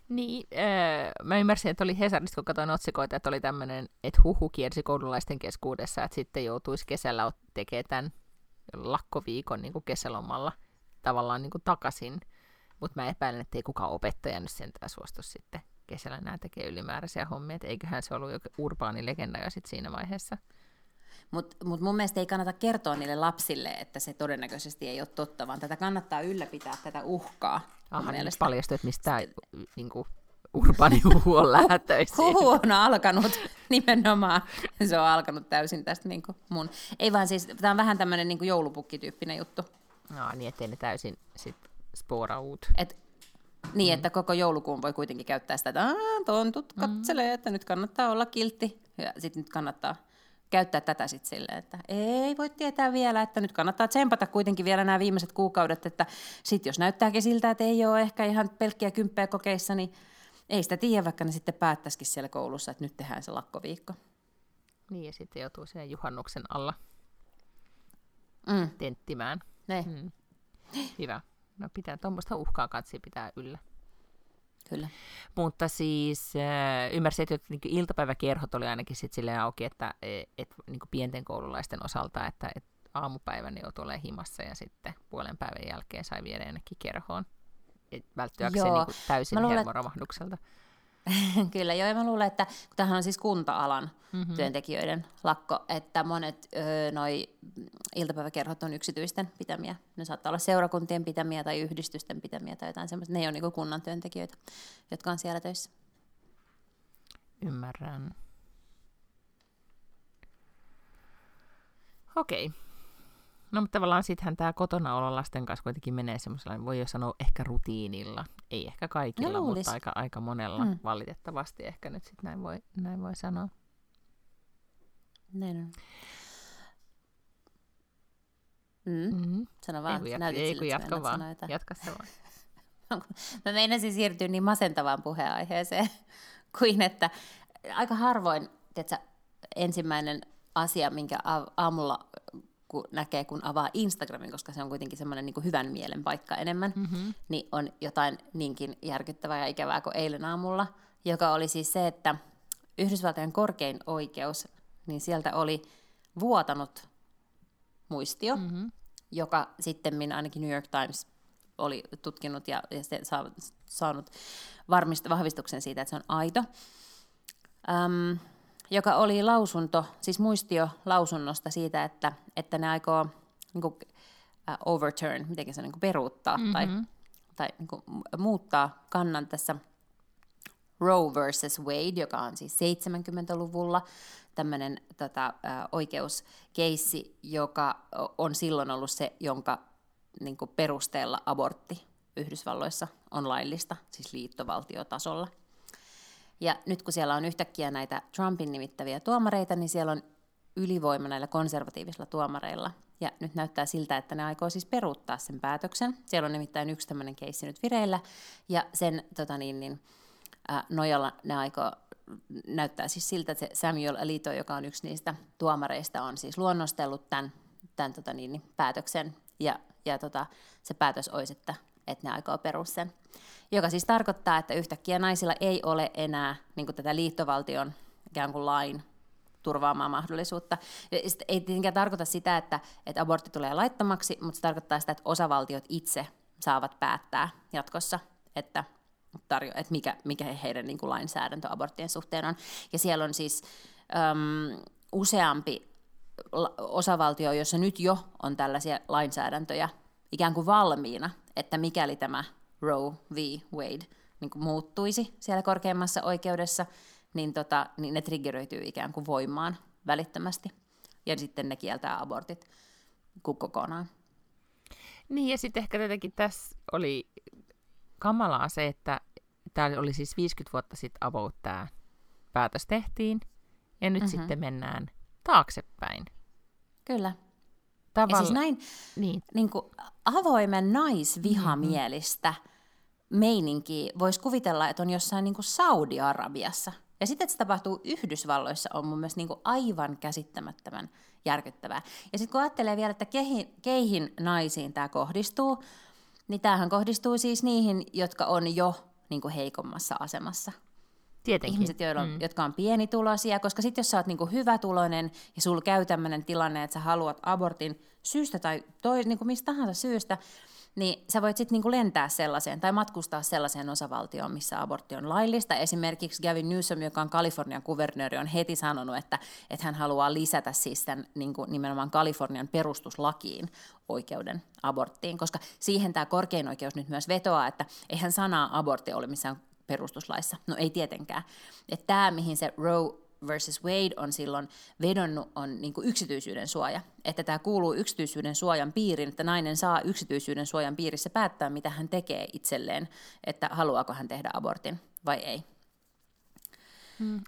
Niin, äh, mä ymmärsin, että oli Hesarista, kun katsoin otsikoita, että oli tämmöinen, että huhu kiersi koululaisten keskuudessa, että sitten joutuisi kesällä tekemään tämän lakkoviikon niin kuin kesälomalla tavallaan niin kuin takaisin. Mutta mä epäilen, että ei kukaan opettaja nyt sentään suostu sitten kesällä nämä tekee ylimääräisiä hommia, että eiköhän se ollut joku urbaani legenda jo sitten siinä vaiheessa. Mutta mut mun mielestä ei kannata kertoa niille lapsille, että se todennäköisesti ei ole totta, vaan tätä kannattaa ylläpitää, tätä uhkaa. Aha, niin paljastui, että mistä tämä niinku, urbaani huhu on lähtöisin. Huhu on alkanut nimenomaan. Se on alkanut täysin tästä niin kuin mun. Ei vaan siis, tämä on vähän tämmöinen niin joulupukkityyppinen juttu. No niin, ettei ne täysin sit sporaut. Et, niin, mm. että koko joulukuun voi kuitenkin käyttää sitä, että tontut mm. katselee, mm. että nyt kannattaa olla kiltti. Ja sitten nyt kannattaa käyttää tätä sitten silleen, että ei voi tietää vielä, että nyt kannattaa tsempata kuitenkin vielä nämä viimeiset kuukaudet, että sitten jos näyttääkin siltä, että ei ole ehkä ihan pelkkiä kymppejä kokeissa, niin ei sitä tiedä, vaikka ne sitten päättäisikin siellä koulussa, että nyt tehdään se lakkoviikko. Niin, ja sitten joutuu sen juhannuksen alla mm. tenttimään. Ne. Mm. Hyvä. No pitää tuommoista uhkaa katsi pitää yllä. Kyllä. Mutta siis äh, ymmärsin, että niin iltapäiväkerhot oli ainakin sit silleen auki, että e, et, niin pienten koululaisten osalta, että et aamupäivän joutuu olemaan himassa ja sitten puolen päivän jälkeen sai viedä jonnekin kerhoon. Välttyäkseen niin täysin luulen, hermoromahdukselta. Kyllä, joo, ja mä luulen, että kun tämähän on siis kunta-alan mm-hmm. työntekijöiden lakko, että monet öö, noi iltapäiväkerhot on yksityisten pitämiä. Ne saattaa olla seurakuntien pitämiä tai yhdistysten pitämiä tai jotain semmoista. Ne ei ole niin kunnan työntekijöitä, jotka on siellä töissä. Ymmärrän. Okei. Okay. No mutta tavallaan sittenhän tämä kotona olla lasten kanssa kuitenkin menee semmoisella, voi jo sanoa ehkä rutiinilla. Ei ehkä kaikilla, no, mutta aika, aika monella mm. valitettavasti ehkä nyt sitten näin voi, näin voi sanoa. Näin on. Mm. Mm-hmm. Sano vaan, ei, jat- ei kun jatka vaan, jatka se vaan. Mä meinasin siirtyä niin masentavaan puheenaiheeseen, kuin että aika harvoin, tiedätkö, ensimmäinen asia, minkä aamulla kun näkee, kun avaa Instagramin, koska se on kuitenkin semmoinen niin hyvän mielen paikka enemmän, mm-hmm. niin on jotain niinkin järkyttävää ja ikävää kuin eilen aamulla, joka oli siis se, että Yhdysvaltojen korkein oikeus, niin sieltä oli vuotanut muistio, mm-hmm. joka sitten ainakin New York Times oli tutkinut ja, ja saanut varmist, vahvistuksen siitä, että se on aito. Um, joka oli lausunto, siis muistio lausunnosta siitä, että, että ne aikoo niin kuin, uh, overturn, miten se niin kuin peruuttaa mm-hmm. tai, tai niin kuin, muuttaa kannan tässä Roe versus Wade, joka on siis 70-luvulla tämmöinen tota, uh, oikeuskeissi, joka on silloin ollut se, jonka niin kuin perusteella abortti Yhdysvalloissa on laillista, siis liittovaltiotasolla. Ja nyt kun siellä on yhtäkkiä näitä Trumpin nimittäviä tuomareita, niin siellä on ylivoima näillä konservatiivisilla tuomareilla. ja nyt näyttää siltä, että ne aikoo siis peruuttaa sen päätöksen. Siellä on nimittäin yksi tämmöinen keissi nyt vireillä, ja sen tota niin, niin, nojalla ne aikoo näyttää siis siltä, että se Samuel Alito, joka on yksi niistä tuomareista, on siis luonnostellut tämän, tämän tota niin, niin, päätöksen, ja, ja tota, se päätös olisi, että, että ne aikoo perua sen. Joka siis tarkoittaa, että yhtäkkiä naisilla ei ole enää niin kuin tätä liittovaltion ikään kuin lain turvaamaa mahdollisuutta. Ei tietenkään tarkoita sitä, että, että abortti tulee laittomaksi, mutta se tarkoittaa sitä, että osavaltiot itse saavat päättää jatkossa, että, tarjo- että mikä, mikä heidän niin kuin lainsäädäntö aborttien suhteen on. Ja siellä on siis äm, useampi osavaltio, jossa nyt jo on tällaisia lainsäädäntöjä ikään kuin valmiina, että mikäli tämä Roe v. Wade niin kuin muuttuisi siellä korkeimmassa oikeudessa, niin, tota, niin ne triggeröityy ikään kuin voimaan välittömästi. Ja sitten ne kieltää abortit kokonaan. Niin, ja sitten ehkä tietenkin tässä oli kamalaa se, että tämä oli siis 50 vuotta sitten about tämä päätös tehtiin, ja nyt mm-hmm. sitten mennään taaksepäin. Kyllä. Tavalla... Ja siis näin niin. Niin kuin avoimen naisvihamielistä mm-hmm. meininkiä voisi kuvitella, että on jossain niin kuin Saudi-Arabiassa – ja sitten, että se tapahtuu Yhdysvalloissa, on mun mielestä niin kuin aivan käsittämättömän järkyttävää. Ja sitten kun ajattelee vielä, että keihin, keihin naisiin tämä kohdistuu, niin tämähän kohdistuu siis niihin, jotka on jo niin kuin heikommassa asemassa. Tietenkin. Ihmiset, joilla on, mm. jotka on pienituloisia, koska sitten jos sä oot niinku hyvätuloinen ja sulla käy tämmöinen tilanne, että sä haluat abortin syystä tai toi, niinku mistä tahansa syystä, niin sä voit sitten niinku lentää sellaiseen tai matkustaa sellaiseen osavaltioon, missä abortti on laillista. Esimerkiksi Gavin Newsom, joka on Kalifornian kuvernööri, on heti sanonut, että, että hän haluaa lisätä siis tämän niinku nimenomaan Kalifornian perustuslakiin oikeuden aborttiin, koska siihen tämä korkein oikeus nyt myös vetoaa, että eihän sanaa abortti ole missään perustuslaissa. No ei tietenkään. Että tämä, mihin se Roe versus Wade on silloin vedonnut, on niin kuin yksityisyyden suoja. Että tämä kuuluu yksityisyyden suojan piiriin, että nainen saa yksityisyyden suojan piirissä päättää, mitä hän tekee itselleen, että haluaako hän tehdä abortin vai ei.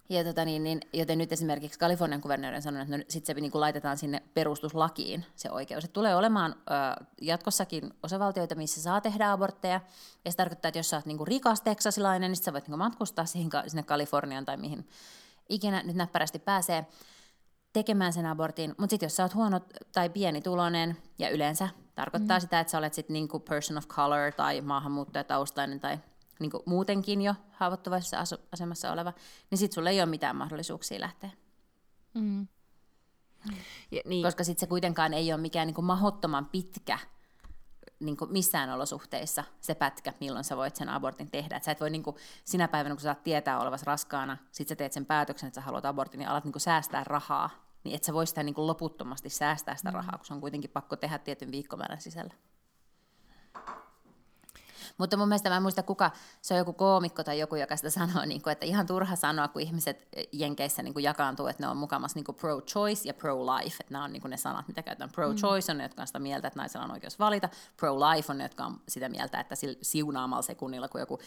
Ja tota niin, niin, joten nyt esimerkiksi Kalifornian kuvernööri on sanonut, että no, sit se niin kuin laitetaan sinne perustuslakiin se oikeus. Että tulee olemaan ö, jatkossakin osavaltioita, missä saa tehdä abortteja. Ja se tarkoittaa, että jos sä oot niin kuin rikas teksasilainen, niin sä voit niin kuin matkustaa siihen, sinne Kaliforniaan tai mihin ikinä nyt näppärästi pääsee tekemään sen abortin, mutta sitten jos sä oot huono tai pienituloinen, ja yleensä tarkoittaa mm. sitä, että sä olet sitten niinku person of color tai maahanmuuttajataustainen tai niinku muutenkin jo haavoittuvaisessa asemassa oleva, niin sitten sulla ei ole mitään mahdollisuuksia lähteä. Mm. Ja, niin. Koska sitten se kuitenkaan ei ole mikään niinku mahottoman pitkä niin kuin missään olosuhteissa se pätkä, milloin sä voit sen abortin tehdä. Et sä et voi niin kuin, sinä päivänä, kun sä saat tietää olevas raskaana, sit sä teet sen päätöksen, että sä haluat abortin, niin alat niin kuin säästää rahaa, niin et sä voi sitä niin kuin loputtomasti säästää sitä mm. rahaa, kun se on kuitenkin pakko tehdä tietyn viikkomäärän sisällä. Mutta mun mielestä mä en muista kuka, se on joku koomikko tai joku, joka sitä sanoo, niin kuin, että ihan turha sanoa, kun ihmiset Jenkeissä niin kuin jakaantuu, että ne on mukamassa niin pro-choice ja pro-life, että nämä on niin kuin ne sanat, mitä käytetään. Pro-choice on ne, jotka on sitä mieltä, että naisella on oikeus valita, pro-life on ne, jotka on sitä mieltä, että siunaamalla sekunnilla, kun joku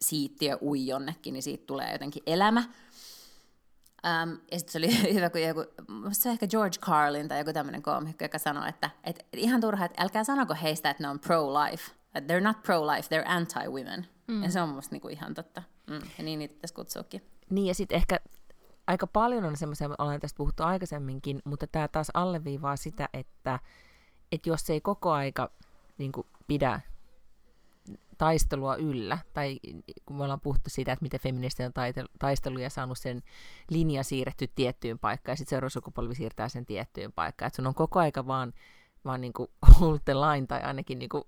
siittiö ui jonnekin, niin siitä tulee jotenkin elämä. Um, ja sitten se oli hyvä, kun joku, se on ehkä George Carlin tai joku tämmöinen koomikko, joka sanoi, että, että ihan turha, että älkää sanoko heistä, että ne on pro-life, They're not pro-life, they're anti-women. Mm. Ja se on musta niinku ihan totta. Mm. Ja niin niitä pitäisi kutsuakin. Niin, ja sitten ehkä aika paljon on semmoisia, olen tästä puhuttu aikaisemminkin, mutta tämä taas alleviivaa sitä, että, että jos ei koko aika niin kuin, pidä taistelua yllä, tai kun me ollaan puhuttu siitä, että miten feministi on taistelu ja saanut sen linja siirretty tiettyyn paikkaan, ja sitten seuraava sukupolvi siirtää sen tiettyyn paikkaan, että sun on koko aika vaan, vaan niin kuin hold the line, tai ainakin niin kuin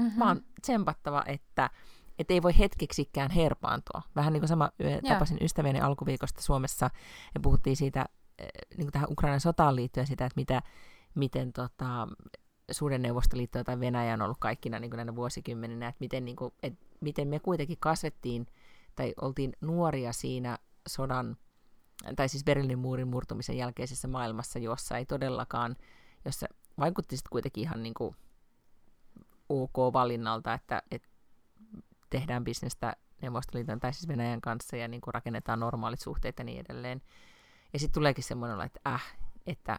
mm-hmm. vaan tsempattava, että et ei voi hetkeksikään herpaantua. Vähän niin kuin sama tapasin ystäväni alkuviikosta Suomessa ja puhuttiin siitä eh, niin kuin tähän Ukrainan sotaan liittyen sitä, että mitä, miten tota, suuren neuvostoliitto tai Venäjä on ollut kaikkina niin kuin näinä vuosikymmeninä, että miten, niin kuin, että miten me kuitenkin kasvettiin tai oltiin nuoria siinä sodan, tai siis Berliinin muurin murtumisen jälkeisessä maailmassa, jossa ei todellakaan, jossa vaikutti sitten kuitenkin ihan niin kuin ok valinnalta, että, että tehdään bisnestä Neuvostoliiton tai siis Venäjän kanssa ja niin kuin rakennetaan normaalit suhteet ja niin edelleen. Ja sitten tuleekin semmoinen että äh, että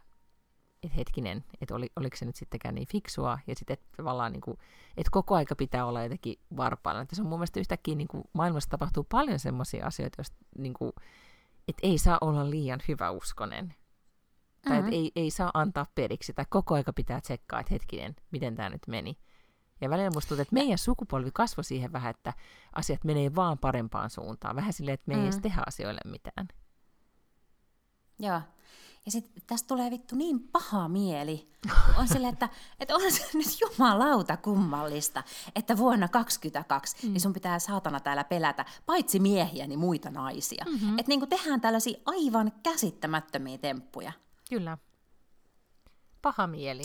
et hetkinen, että oli, oliko se nyt sittenkään niin fiksua, ja sitten et tavallaan, niin kuin, että koko aika pitää olla jotenkin varpailla. Että se on mun mielestä yhtäkkiä niin kuin, maailmassa tapahtuu paljon semmoisia asioita, jos, niin kuin, että ei saa olla liian hyväuskonen. Mm-hmm. Tai että ei, ei saa antaa periksi, tai koko aika pitää tsekkaa, että hetkinen, miten tämä nyt meni. Ja välillä musta tuntuu, että meidän sukupolvi kasvoi siihen vähän, että asiat menee vaan parempaan suuntaan. Vähän silleen, että me ei mm. edes tehdä asioille mitään. Joo. Ja sitten tästä tulee vittu niin paha mieli. On sille, että, että on se nyt jumalauta kummallista, että vuonna 2022 mm. niin sun pitää saatana täällä pelätä paitsi miehiä, niin muita naisia. Mm-hmm. Että niin tehdään tällaisia aivan käsittämättömiä temppuja. Kyllä. Paha mieli.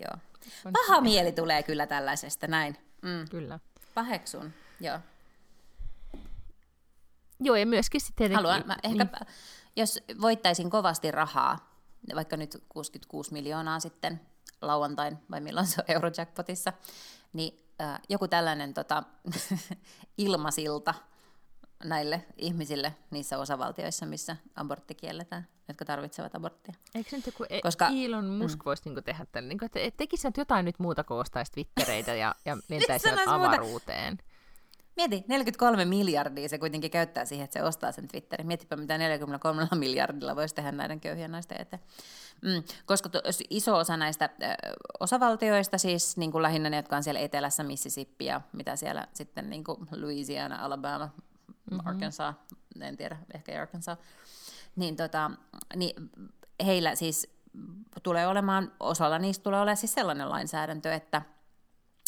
Joo. Paha mieli tulee kyllä tällaisesta, näin. Mm. Kyllä. Paheksun, joo. Joo, ja myöskin sitten Haluan, mä ehkä, niin. jos voittaisin kovasti rahaa, vaikka nyt 66 miljoonaa sitten lauantain, vai milloin se on Eurojackpotissa, niin äh, joku tällainen tota, ilmasilta näille ihmisille niissä osavaltioissa, missä abortti kielletään, jotka tarvitsevat aborttia. Eikö nyt joku e- Koska, Elon Musk mm. voisi niinku tehdä tämän, niinku, että tekisi jotain nyt muuta kuin ostaisi Twittereitä ja, ja lentäisi avaruuteen? Muuta. Mieti, 43 miljardia se kuitenkin käyttää siihen, että se ostaa sen Twitterin. Mietipä, mitä 43 miljardilla voisi tehdä näiden köyhien naisten eteen. Mm, koska to, iso osa näistä äh, osavaltioista, siis niin kuin lähinnä ne, jotka on siellä etelässä, Mississippi ja mitä siellä sitten niin kuin Louisiana, Alabama, mm-hmm. Arkansas, en tiedä, ehkä Arkansas, niin, tota, niin heillä siis tulee olemaan, osalla niistä tulee olemaan siis sellainen lainsäädäntö, että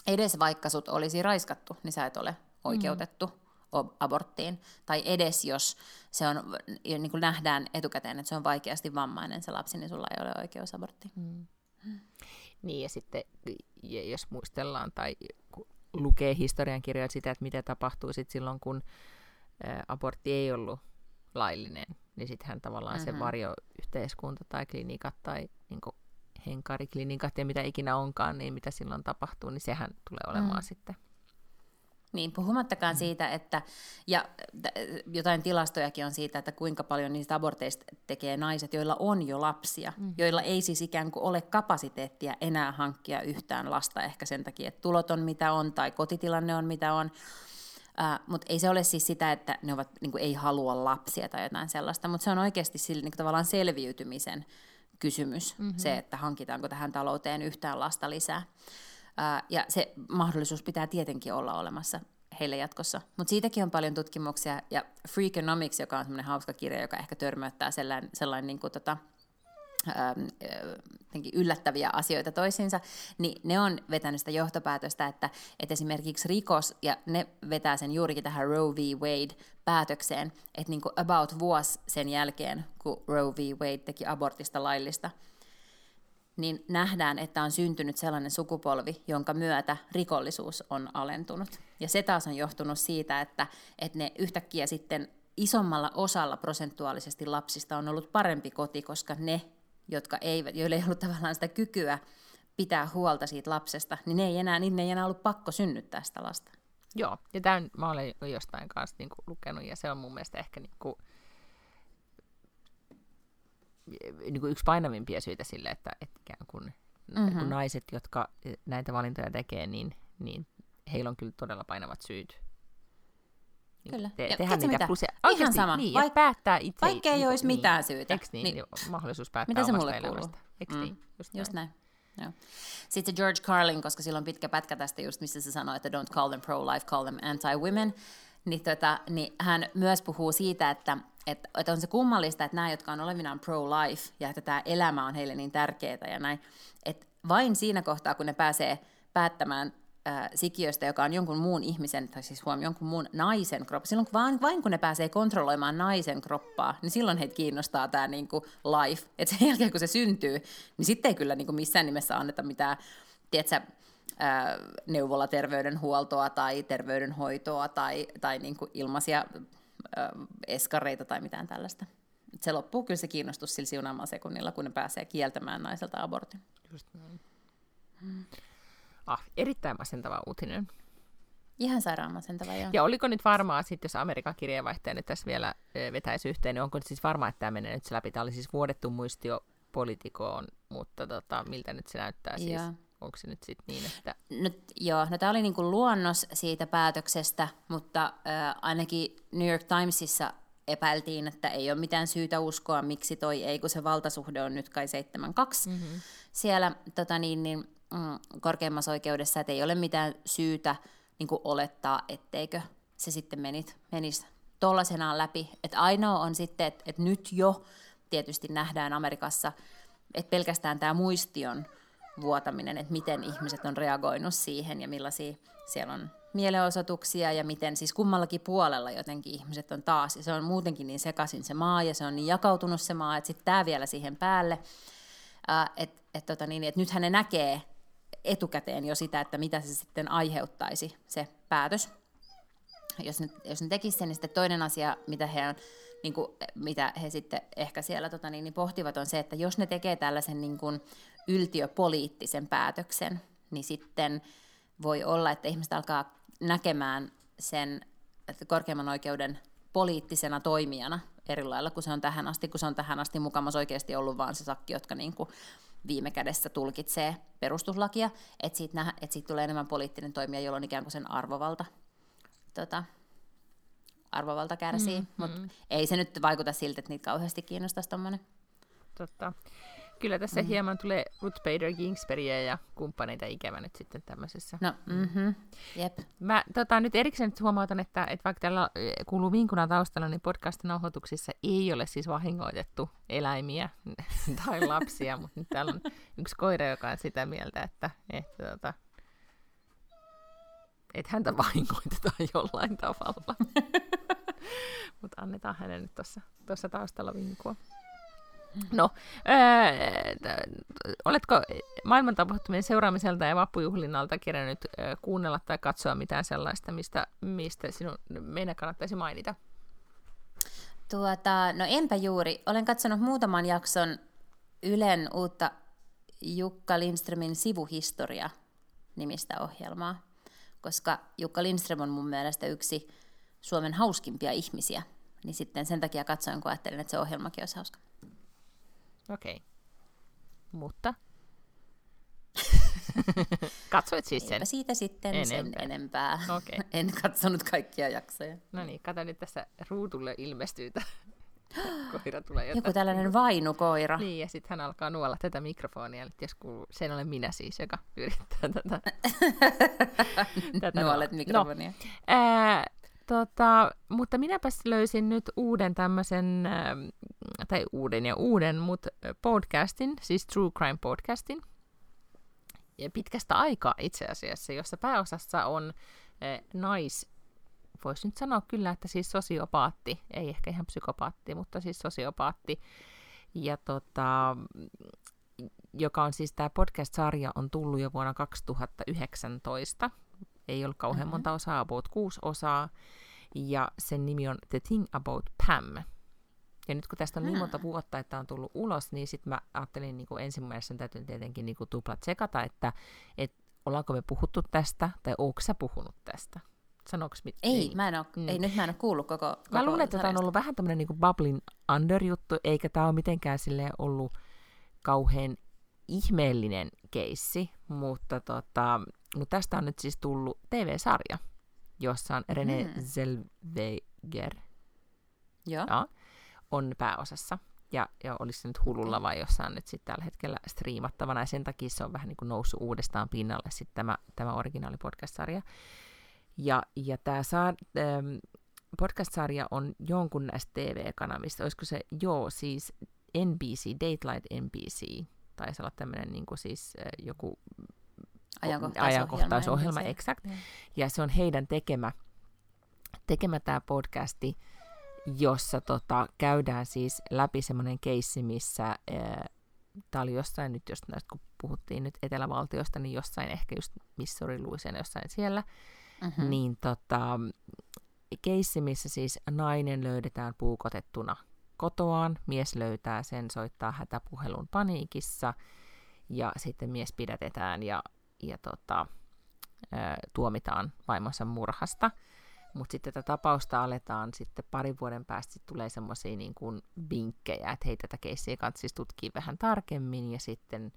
edes vaikka sut olisi raiskattu, niin sä et ole oikeutettu mm. aborttiin. Tai edes jos se on, niin kuin nähdään etukäteen, että se on vaikeasti vammainen se lapsi, niin sulla ei ole oikeus aborttiin. Mm. Niin ja sitten jos muistellaan tai lukee historiankirjoja sitä, että mitä tapahtuu sit silloin, kun abortti ei ollut laillinen, niin sittenhän tavallaan mm-hmm. se varjoyhteiskunta tai klinikat tai niin henkariklinikat ja mitä ikinä onkaan, niin mitä silloin tapahtuu, niin sehän tulee olemaan mm. sitten niin, puhumattakaan mm. siitä, että, ja jotain tilastojakin on siitä, että kuinka paljon niistä aborteista tekee naiset, joilla on jo lapsia, mm. joilla ei siis ikään kuin ole kapasiteettia enää hankkia yhtään lasta, ehkä sen takia, että tulot on mitä on tai kotitilanne on mitä on. Uh, mutta ei se ole siis sitä, että ne ovat, niin kuin, ei halua lapsia tai jotain sellaista, mutta se on oikeasti sille, niin kuin, tavallaan selviytymisen kysymys, mm-hmm. se, että hankitaanko tähän talouteen yhtään lasta lisää ja se mahdollisuus pitää tietenkin olla olemassa heille jatkossa. Mutta siitäkin on paljon tutkimuksia, ja Freakonomics, joka on semmoinen hauska kirja, joka ehkä törmäyttää sellainen, sellainen niin kuin tota, yllättäviä asioita toisiinsa, niin ne on vetänyt sitä johtopäätöstä, että, että esimerkiksi rikos, ja ne vetää sen juurikin tähän Roe v. Wade-päätökseen, että niin kuin about vuosi sen jälkeen, kun Roe v. Wade teki abortista laillista, niin nähdään, että on syntynyt sellainen sukupolvi, jonka myötä rikollisuus on alentunut. Ja se taas on johtunut siitä, että, että ne yhtäkkiä sitten isommalla osalla prosentuaalisesti lapsista on ollut parempi koti, koska ne, jotka eivät, joille ei ollut tavallaan sitä kykyä pitää huolta siitä lapsesta, niin ne ei enää, niin ne ei enää ollut pakko synnyttää sitä lasta. Joo, ja tämän mä olen jostain kanssa niin kuin, lukenut, ja se on mun mielestä ehkä niin kuin, niin kuin yksi painavimpia syitä sille, että, että ikään kuin mm-hmm. kun naiset, jotka näitä valintoja tekee, niin, niin heillä on kyllä todella painavat syyt. Niin kyllä. Te, tehdä niitä mitä? plusia. Oikeasti, Ihan sama. Niin, Vaik- päättää itse. Vaikka ei niin, olisi niin, mitään syytä. Eikö niin? niin. Mahdollisuus päättää Mitä se mulle elämästä. Eikö mm. niin? Just, just näin. näin. Sitten George Carlin, koska sillä on pitkä pätkä tästä just, missä se sanoi, että don't call them pro-life, call them anti-women, niin, tota, niin hän myös puhuu siitä, että että, että on se kummallista, että nämä, jotka on olevinaan pro-life ja että tämä elämä on heille niin tärkeää ja näin, että vain siinä kohtaa, kun ne pääsee päättämään äh, sikiöstä, joka on jonkun muun ihmisen, tai siis huom, jonkun muun naisen kroppa, silloin vain, vain kun ne pääsee kontrolloimaan naisen kroppaa, niin silloin heitä kiinnostaa tämä niinku life. Että sen jälkeen, kun se syntyy, niin sitten ei kyllä niinku missään nimessä anneta mitään, tiedätkö, neuvolaterveydenhuoltoa tai terveydenhoitoa tai, tai niin kuin ilmaisia eskareita tai mitään tällaista. Se loppuu kyllä se kiinnostus sillä siunaamalla sekunnilla, kun ne pääsee kieltämään naiselta abortin. Just näin. Hmm. Ah, erittäin masentava uutinen. Ihan sairaan masentava, joo. Ja oliko nyt varmaa sitten, jos Amerikan kirjeenvaihtaja nyt tässä vielä vetäisi yhteen, niin onko nyt siis varmaa, että tämä menee nyt läpi? Tämä oli siis vuodettu muistio politikoon mutta tota, miltä nyt se näyttää siis? Joo. Onko se nyt sitten niin, että... No, joo, no tämä oli niin kuin luonnos siitä päätöksestä, mutta äh, ainakin New York Timesissa epäiltiin, että ei ole mitään syytä uskoa, miksi toi ei, kun se valtasuhde on nyt kai 7-2 mm-hmm. siellä tota niin, niin, mm, korkeimmassa oikeudessa, että ei ole mitään syytä niin olettaa, etteikö se sitten menit, menisi tollaisenaan läpi. Että ainoa on sitten, että, että nyt jo tietysti nähdään Amerikassa, että pelkästään tämä muistion vuotaminen, että miten ihmiset on reagoinut siihen ja millaisia siellä on mielenosoituksia ja miten siis kummallakin puolella jotenkin ihmiset on taas. Ja se on muutenkin niin sekaisin se maa ja se on niin jakautunut se maa, että sitten tämä vielä siihen päälle. Että et, tota niin, et nythän ne näkee etukäteen jo sitä, että mitä se sitten aiheuttaisi, se päätös. Jos ne, jos ne tekisivät sen, niin sitten toinen asia, mitä he, on, niin kuin, mitä he sitten ehkä siellä tota niin, niin pohtivat, on se, että jos ne tekee tällaisen niin kuin yltiöpoliittisen päätöksen, niin sitten voi olla, että ihmiset alkaa näkemään sen korkeimman oikeuden poliittisena toimijana eri lailla kuin se on tähän asti, kun se on tähän asti mukamassa oikeasti ollut vaan se sakki, jotka niin kuin viime kädessä tulkitsee perustuslakia, että siitä, nä- että siitä tulee enemmän poliittinen toimija, jolloin ikään kuin sen arvovalta, tota, arvovalta kärsii, mm, mutta mm. ei se nyt vaikuta siltä, että niitä kauheasti kiinnostaisi tuommoinen. Totta. Kyllä tässä mm. hieman tulee Ruth Bader Ginsbergia ja kumppaneita ikävä nyt sitten tämmöisessä. No, mm-hmm. Jep. Mä tota, nyt erikseen nyt huomautan, että, että vaikka täällä eh, kuuluu vinkuna taustalla, niin podcastin nauhoituksissa ei ole siis vahingoitettu eläimiä tai lapsia, mutta nyt täällä on yksi koira, joka on sitä mieltä, että, että, että, että häntä vahingoitetaan jollain tavalla. mutta annetaan hänen nyt tuossa taustalla vinkua. No, äh, oletko maailman tapahtumien seuraamiselta ja vappujuhlinnalta kerännyt äh, kuunnella tai katsoa mitään sellaista, mistä, mistä sinun meidän kannattaisi mainita? Tuota, no enpä juuri. Olen katsonut muutaman jakson Ylen uutta Jukka Lindströmin sivuhistoria nimistä ohjelmaa, koska Jukka Lindström on mun mielestä yksi Suomen hauskimpia ihmisiä, niin sitten sen takia katsoin, kun ajattelin, että se ohjelmakin olisi hauska. Okei. Okay. Mutta? Katsoit siis sen? Eipä siitä sitten enempää. sen enempää. Okay. en katsonut kaikkia jaksoja. No niin, kato nyt tässä ruutulle ilmestyy koira tulee jotain. Joku tällainen vainukoira. Niin, ja sitten hän alkaa nuolla tätä mikrofonia, että jos kuuluu, sen olen minä siis, joka yrittää tätä. tätä Nuolet mikrofonia. No, ää, Tota, mutta minäpäs löysin nyt uuden tämmöisen, ähm, tai uuden ja uuden, mutta podcastin, siis True Crime podcastin, ja pitkästä aikaa itse asiassa, jossa pääosassa on äh, nais, voisi nyt sanoa kyllä, että siis sosiopaatti, ei ehkä ihan psykopaatti, mutta siis sosiopaatti, ja tota, joka on siis tämä podcast-sarja on tullut jo vuonna 2019, ei ollut kauhean mm-hmm. monta osaa, about kuusi osaa, ja sen nimi on The Thing About Pam. Ja nyt kun tästä on niin monta vuotta, että on tullut ulos, niin sitten mä ajattelin niin kuin ensimmäisenä täytyy tietenkin niin kuin tuplat tsekata, että et, ollaanko me puhuttu tästä, tai onko sä puhunut tästä? Sanoks mit- ei, niin. mä en ole, mm. ei, nyt mä en ole kuullut koko, koko Mä luulen, että tämä on ollut vähän tämmöinen niin bubbling under-juttu, eikä tämä ole mitenkään sille ollut kauhean ihmeellinen keissi, mutta, tota, mutta tästä on nyt siis tullut TV-sarja, jossa on René mm. Zellweger ja. Ja, on pääosassa. Ja, ja olisi se nyt hululla vai jossain nyt sitten tällä hetkellä striimattavana, ja sen takia se on vähän niin kuin noussut uudestaan pinnalle sitten tämä, tämä originaali podcast-sarja. Ja, ja tämä saa, ähm, podcast-sarja on jonkun näistä TV-kanavista, olisiko se, joo, siis NBC, Dateline NBC, taisi olla tämmöinen niin kuin siis äh, joku ajankohtaisohjelma. ajankohtaisohjelma exakt. Ja. ja se on heidän tekemä, tekemä tämä podcasti, jossa tota, käydään siis läpi semmoinen keissi, missä tämä oli jossain nyt, jos näistä kun puhuttiin nyt etelävaltiosta, niin jossain ehkä just Missouri, Louisiana, jossain siellä, mm-hmm. niin tota, keissi, missä siis nainen löydetään puukotettuna kotoaan, mies löytää sen, soittaa hätäpuhelun paniikissa, ja sitten mies pidätetään ja ja tota, tuomitaan vaimonsa murhasta. Mutta sitten tätä tapausta aletaan sitten parin vuoden päästä sit tulee semmoisia niin kuin vinkkejä, että hei tätä keissiä kannattaisi tutkia vähän tarkemmin ja sitten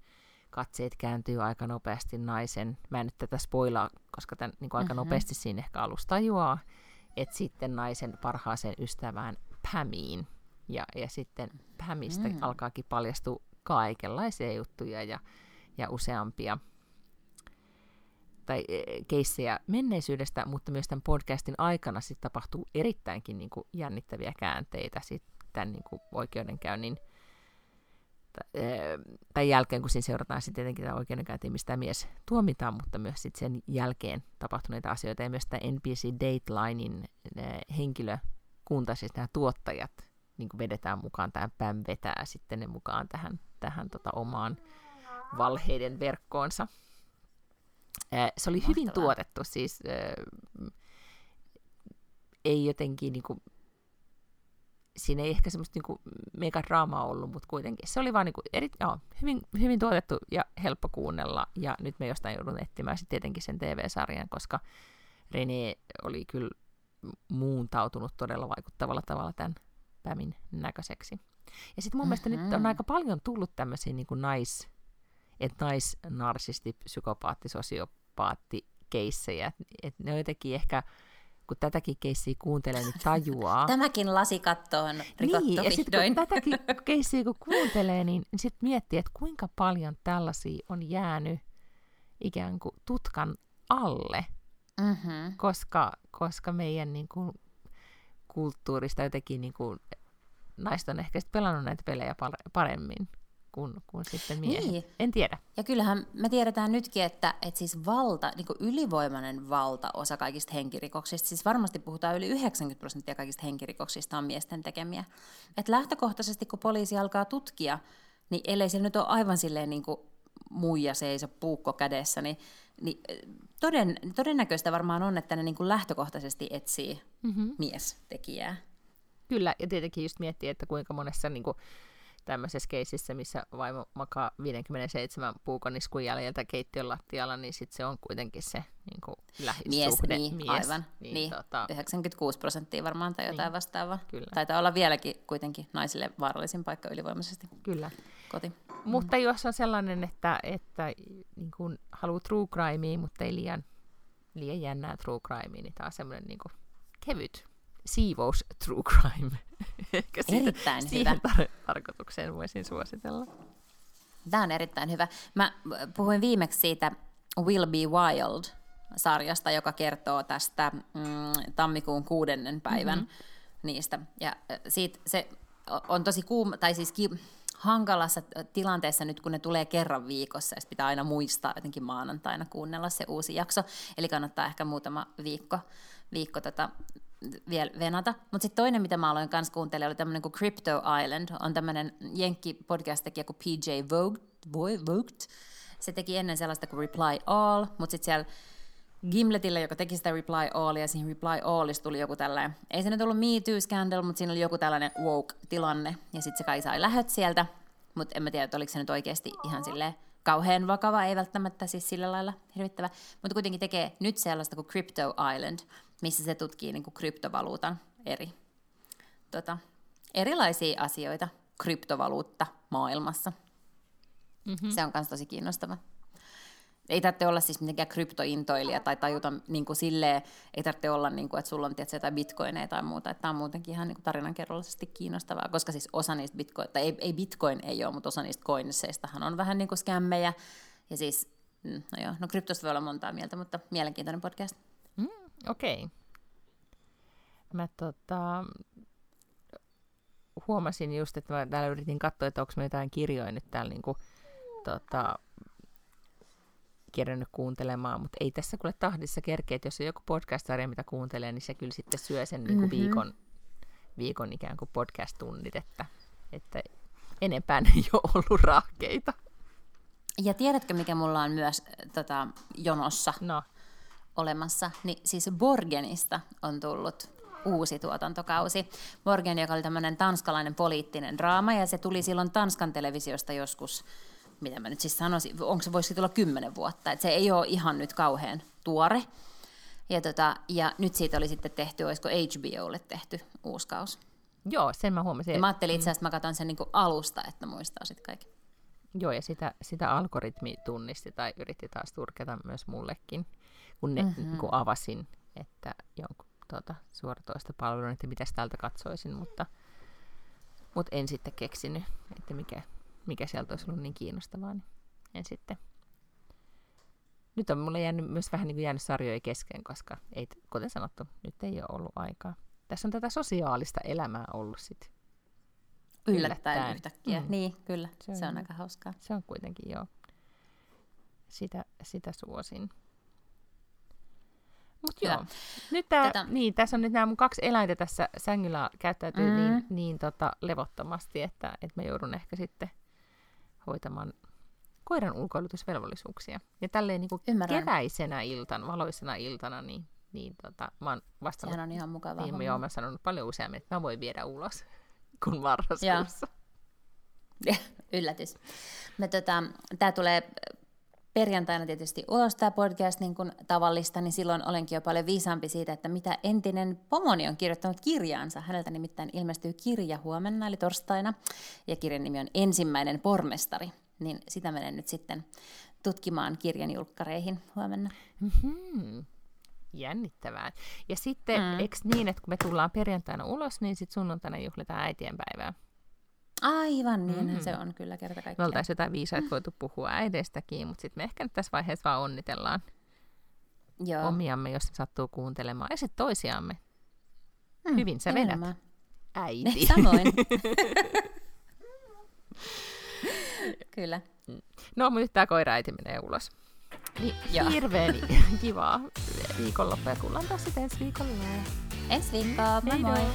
katseet kääntyy aika nopeasti naisen, mä en nyt tätä spoilaa, koska tämän niin kuin aika mm-hmm. nopeasti siinä ehkä alusta tajuaa, että sitten naisen parhaaseen ystävään Pämiin. Ja, ja sitten Pämistä mm. alkaakin paljastua kaikenlaisia juttuja ja, ja useampia tai e, keissejä menneisyydestä, mutta myös tämän podcastin aikana sitten tapahtuu erittäinkin niin kuin jännittäviä käänteitä sitten niin kuin oikeudenkäynnin e, tai jälkeen, kun siinä seurataan sitten tietenkin tämä oikeudenkäynti, mistä mies tuomitaan, mutta myös sitten sen jälkeen tapahtuneita asioita ja myös tämä NPC Datelinein e, henkilökunta, siis nämä tuottajat, niin kuin vedetään mukaan, tämä PAM vetää sitten ne mukaan tähän, tähän tota omaan valheiden verkkoonsa. Se oli Mahtavaa. hyvin tuotettu, siis äh, ei jotenkin niinku, siinä ei ehkä semmoista niinku megadraamaa ollut, mutta kuitenkin se oli vaan niinku eri, joo, hyvin, hyvin tuotettu ja helppo kuunnella. Ja nyt me jostain joudun etsimään sitten tietenkin sen TV-sarjan, koska René oli kyllä muuntautunut todella vaikuttavalla tavalla tämän Pämin näköiseksi. Ja sitten mun mm-hmm. mielestä nyt on mm-hmm. aika paljon tullut tämmöisiä niin nais, että nais, narsisti, psykopaatti, sosiopaatti keissejä. Et ne on jotenkin ehkä, kun tätäkin keissiä kuuntelee, niin tajuaa. Tämäkin lasikatto on rikottu niin, ja sitten kun tätäkin keissiä kun kuuntelee, niin, niin sitten miettii, että kuinka paljon tällaisia on jäänyt ikään kuin tutkan alle. Mm-hmm. Koska, koska meidän niin kuin, kulttuurista jotenkin niin kuin, naiset on ehkä pelannut näitä pelejä paremmin kuin, kuin sitten miehet. Niin. En tiedä. Ja kyllähän me tiedetään nytkin, että, että siis valta, niin kuin ylivoimainen valtaosa kaikista henkirikoksista, siis varmasti puhutaan yli 90 prosenttia kaikista henkirikoksista on miesten tekemiä. Että lähtökohtaisesti, kun poliisi alkaa tutkia, niin ellei siellä nyt ole aivan silleen niin kuin muija seiso puukko kädessä, niin, niin toden, todennäköistä varmaan on, että ne niin kuin lähtökohtaisesti etsii mm-hmm. miestekijää. Kyllä, ja tietenkin just miettii, että kuinka monessa niin kuin, tämmöisessä keisissä, missä vaimo makaa 57 puukoniskun jäljeltä keittiön lattialla, niin sitten se on kuitenkin se niin kuin lähisuhde. Mies, niin, mies. aivan. Niin, niin, tota... 96 prosenttia varmaan tai jotain niin, vastaavaa. Kyllä. Taitaa olla vieläkin kuitenkin naisille vaarallisin paikka ylivoimaisesti. Kyllä. Koti. Mutta jos on sellainen, että, että niin kuin haluaa true crimea, mutta ei liian, liian jännää true crimea, niin tämä on semmoinen niin kevyt siivous true crime. Ehkä siitä, erittäin siihen hyvä. Tar- tarkoitukseen voisin suositella. Tämä on erittäin hyvä. Mä puhuin viimeksi siitä Will Be Wild-sarjasta, joka kertoo tästä mm, tammikuun kuudennen päivän mm-hmm. niistä. Ja siitä se on tosi kuuma, tai siis ki- hankalassa tilanteessa nyt, kun ne tulee kerran viikossa, ja pitää aina muistaa jotenkin maanantaina kuunnella se uusi jakso, eli kannattaa ehkä muutama viikko, viikko tätä vielä venata. Mutta sitten toinen, mitä mä aloin kanssa kuuntelemaan, oli tämmöinen kuin Crypto Island. On tämmöinen jenkki podcast-tekijä kuin PJ Vogt. Vogt. Se teki ennen sellaista kuin Reply All, mutta sitten siellä Gimletillä, joka teki sitä Reply All, ja siihen Reply Allista tuli joku tällainen, ei se nyt ollut Me Too Scandal, mutta siinä oli joku tällainen woke-tilanne, ja sitten se kai sai lähöt sieltä, mutta en mä tiedä, että oliko se nyt oikeasti ihan silleen kauhean vakava, ei välttämättä siis sillä lailla hirvittävä, mutta kuitenkin tekee nyt sellaista kuin Crypto Island, missä se tutkii niin kuin kryptovaluutan eri, tota, erilaisia asioita kryptovaluutta maailmassa. Mm-hmm. Se on myös tosi kiinnostava. Ei tarvitse olla siis mitenkään kryptointoilija tai tajuta niin kuin silleen, ei tarvitse olla, niin kuin, että sulla on tietysti, jotain bitcoineja tai muuta. Tämä on muutenkin ihan niin kuin tarinankerrollisesti kiinnostavaa, koska siis osa niistä bitcoin, tai ei, ei bitcoin ei ole, mutta osa niistä coinseistahan on vähän niin kuin skämmejä. Ja siis, mm, no joo, no kryptosta voi olla montaa mieltä, mutta mielenkiintoinen podcast. Okei. Okay. Mä tota, huomasin just, että mä täällä yritin katsoa, että onko me jotain kirjoja nyt täällä niinku, tota, kerännyt kuuntelemaan, mutta ei tässä kuule tahdissa kerkeä, että jos on joku podcast-sarja, mitä kuuntelee, niin se kyllä sitten syö sen mm-hmm. niin kuin viikon, viikon ikään kuin podcast-tunnit, että, että enempää ei ole ollut rahkeita. Ja tiedätkö, mikä mulla on myös tota, jonossa no. Olemassa? Niin siis Borgenista on tullut uusi tuotantokausi. Borgen, joka oli tämmöinen tanskalainen poliittinen draama, ja se tuli silloin Tanskan televisiosta joskus mitä mä nyt siis sanoisin, onko se voisi tulla kymmenen vuotta, että se ei ole ihan nyt kauhean tuore. Ja, tota, ja nyt siitä oli sitten tehty, olisiko HBOlle tehty uusi kaus. Joo, sen mä huomasin. Ja mä ajattelin itse asiassa, että mä katson sen niin alusta, että muistaa sitten kaikki. Joo, ja sitä, sitä algoritmi tunnisti tai yritti taas turketa myös mullekin, kun, ne, mm-hmm. kun avasin, että jonkun tuota, suoratoista palvelun, että mitä täältä katsoisin, mutta, mutta en sitten keksinyt, että mikä, mikä sieltä olisi ollut niin kiinnostavaa, niin en sitten. Nyt on mulle jäänyt myös vähän niin kuin jäänyt sarjoja kesken, koska ei, kuten sanottu, nyt ei ole ollut aikaa. Tässä on tätä sosiaalista elämää ollut sitten yllättäen, yllättäen. yhtäkkiä. Mm. Niin, kyllä. Se on, se on aika hauskaa. Se on kuitenkin, joo. Sitä, sitä suosin. Mutta joo, nyt tää, Tätä... niin, tässä on nyt nämä mun kaksi eläintä tässä sängyllä käyttäytyy mm. niin, niin tota, levottomasti, että, että mä joudun ehkä sitten hoitamaan koiran ulkoilutusvelvollisuuksia. Ja tälleen niin kuin keväisenä iltana, valoisena iltana, niin, niin tota, mä oon vastannut. Sehän on ihan mukavaa. Niin, joo, mä sanonut paljon useammin, että mä voin viedä ulos kuin marraskuussa. Yllätys. tota, Tämä tulee perjantaina tietysti ulos tämä podcast niin kuin tavallista, niin silloin olenkin jo paljon viisaampi siitä, että mitä entinen pomoni on kirjoittanut kirjaansa. Häneltä nimittäin ilmestyy kirja huomenna, eli torstaina, ja kirjan nimi on Ensimmäinen pormestari. Niin sitä menen nyt sitten tutkimaan kirjan julkkareihin huomenna. Mm-hmm. Jännittävää. Ja sitten, mm. eikö niin, että kun me tullaan perjantaina ulos, niin sitten sunnuntaina juhlitaan äitienpäivää? Aivan, niin mm-hmm. se on kyllä kerta kaikkiaan. Me oltaisiin jotain viisaita voitu puhua äideistäkin, mutta sitten me ehkä nyt tässä vaiheessa vaan onnitellaan Joo. omiamme, jos sattuu kuuntelemaan, ja sitten toisiamme. Mm, Hyvin sä vedät, enemmän. äiti. Samoin. kyllä. No, mutta nyt tämä koira-äiti menee ulos. Niin, hirveän kivaa viikonloppua ja kuullaan taas sitten ensi viikolla. Ensi viikkoa, moi moi!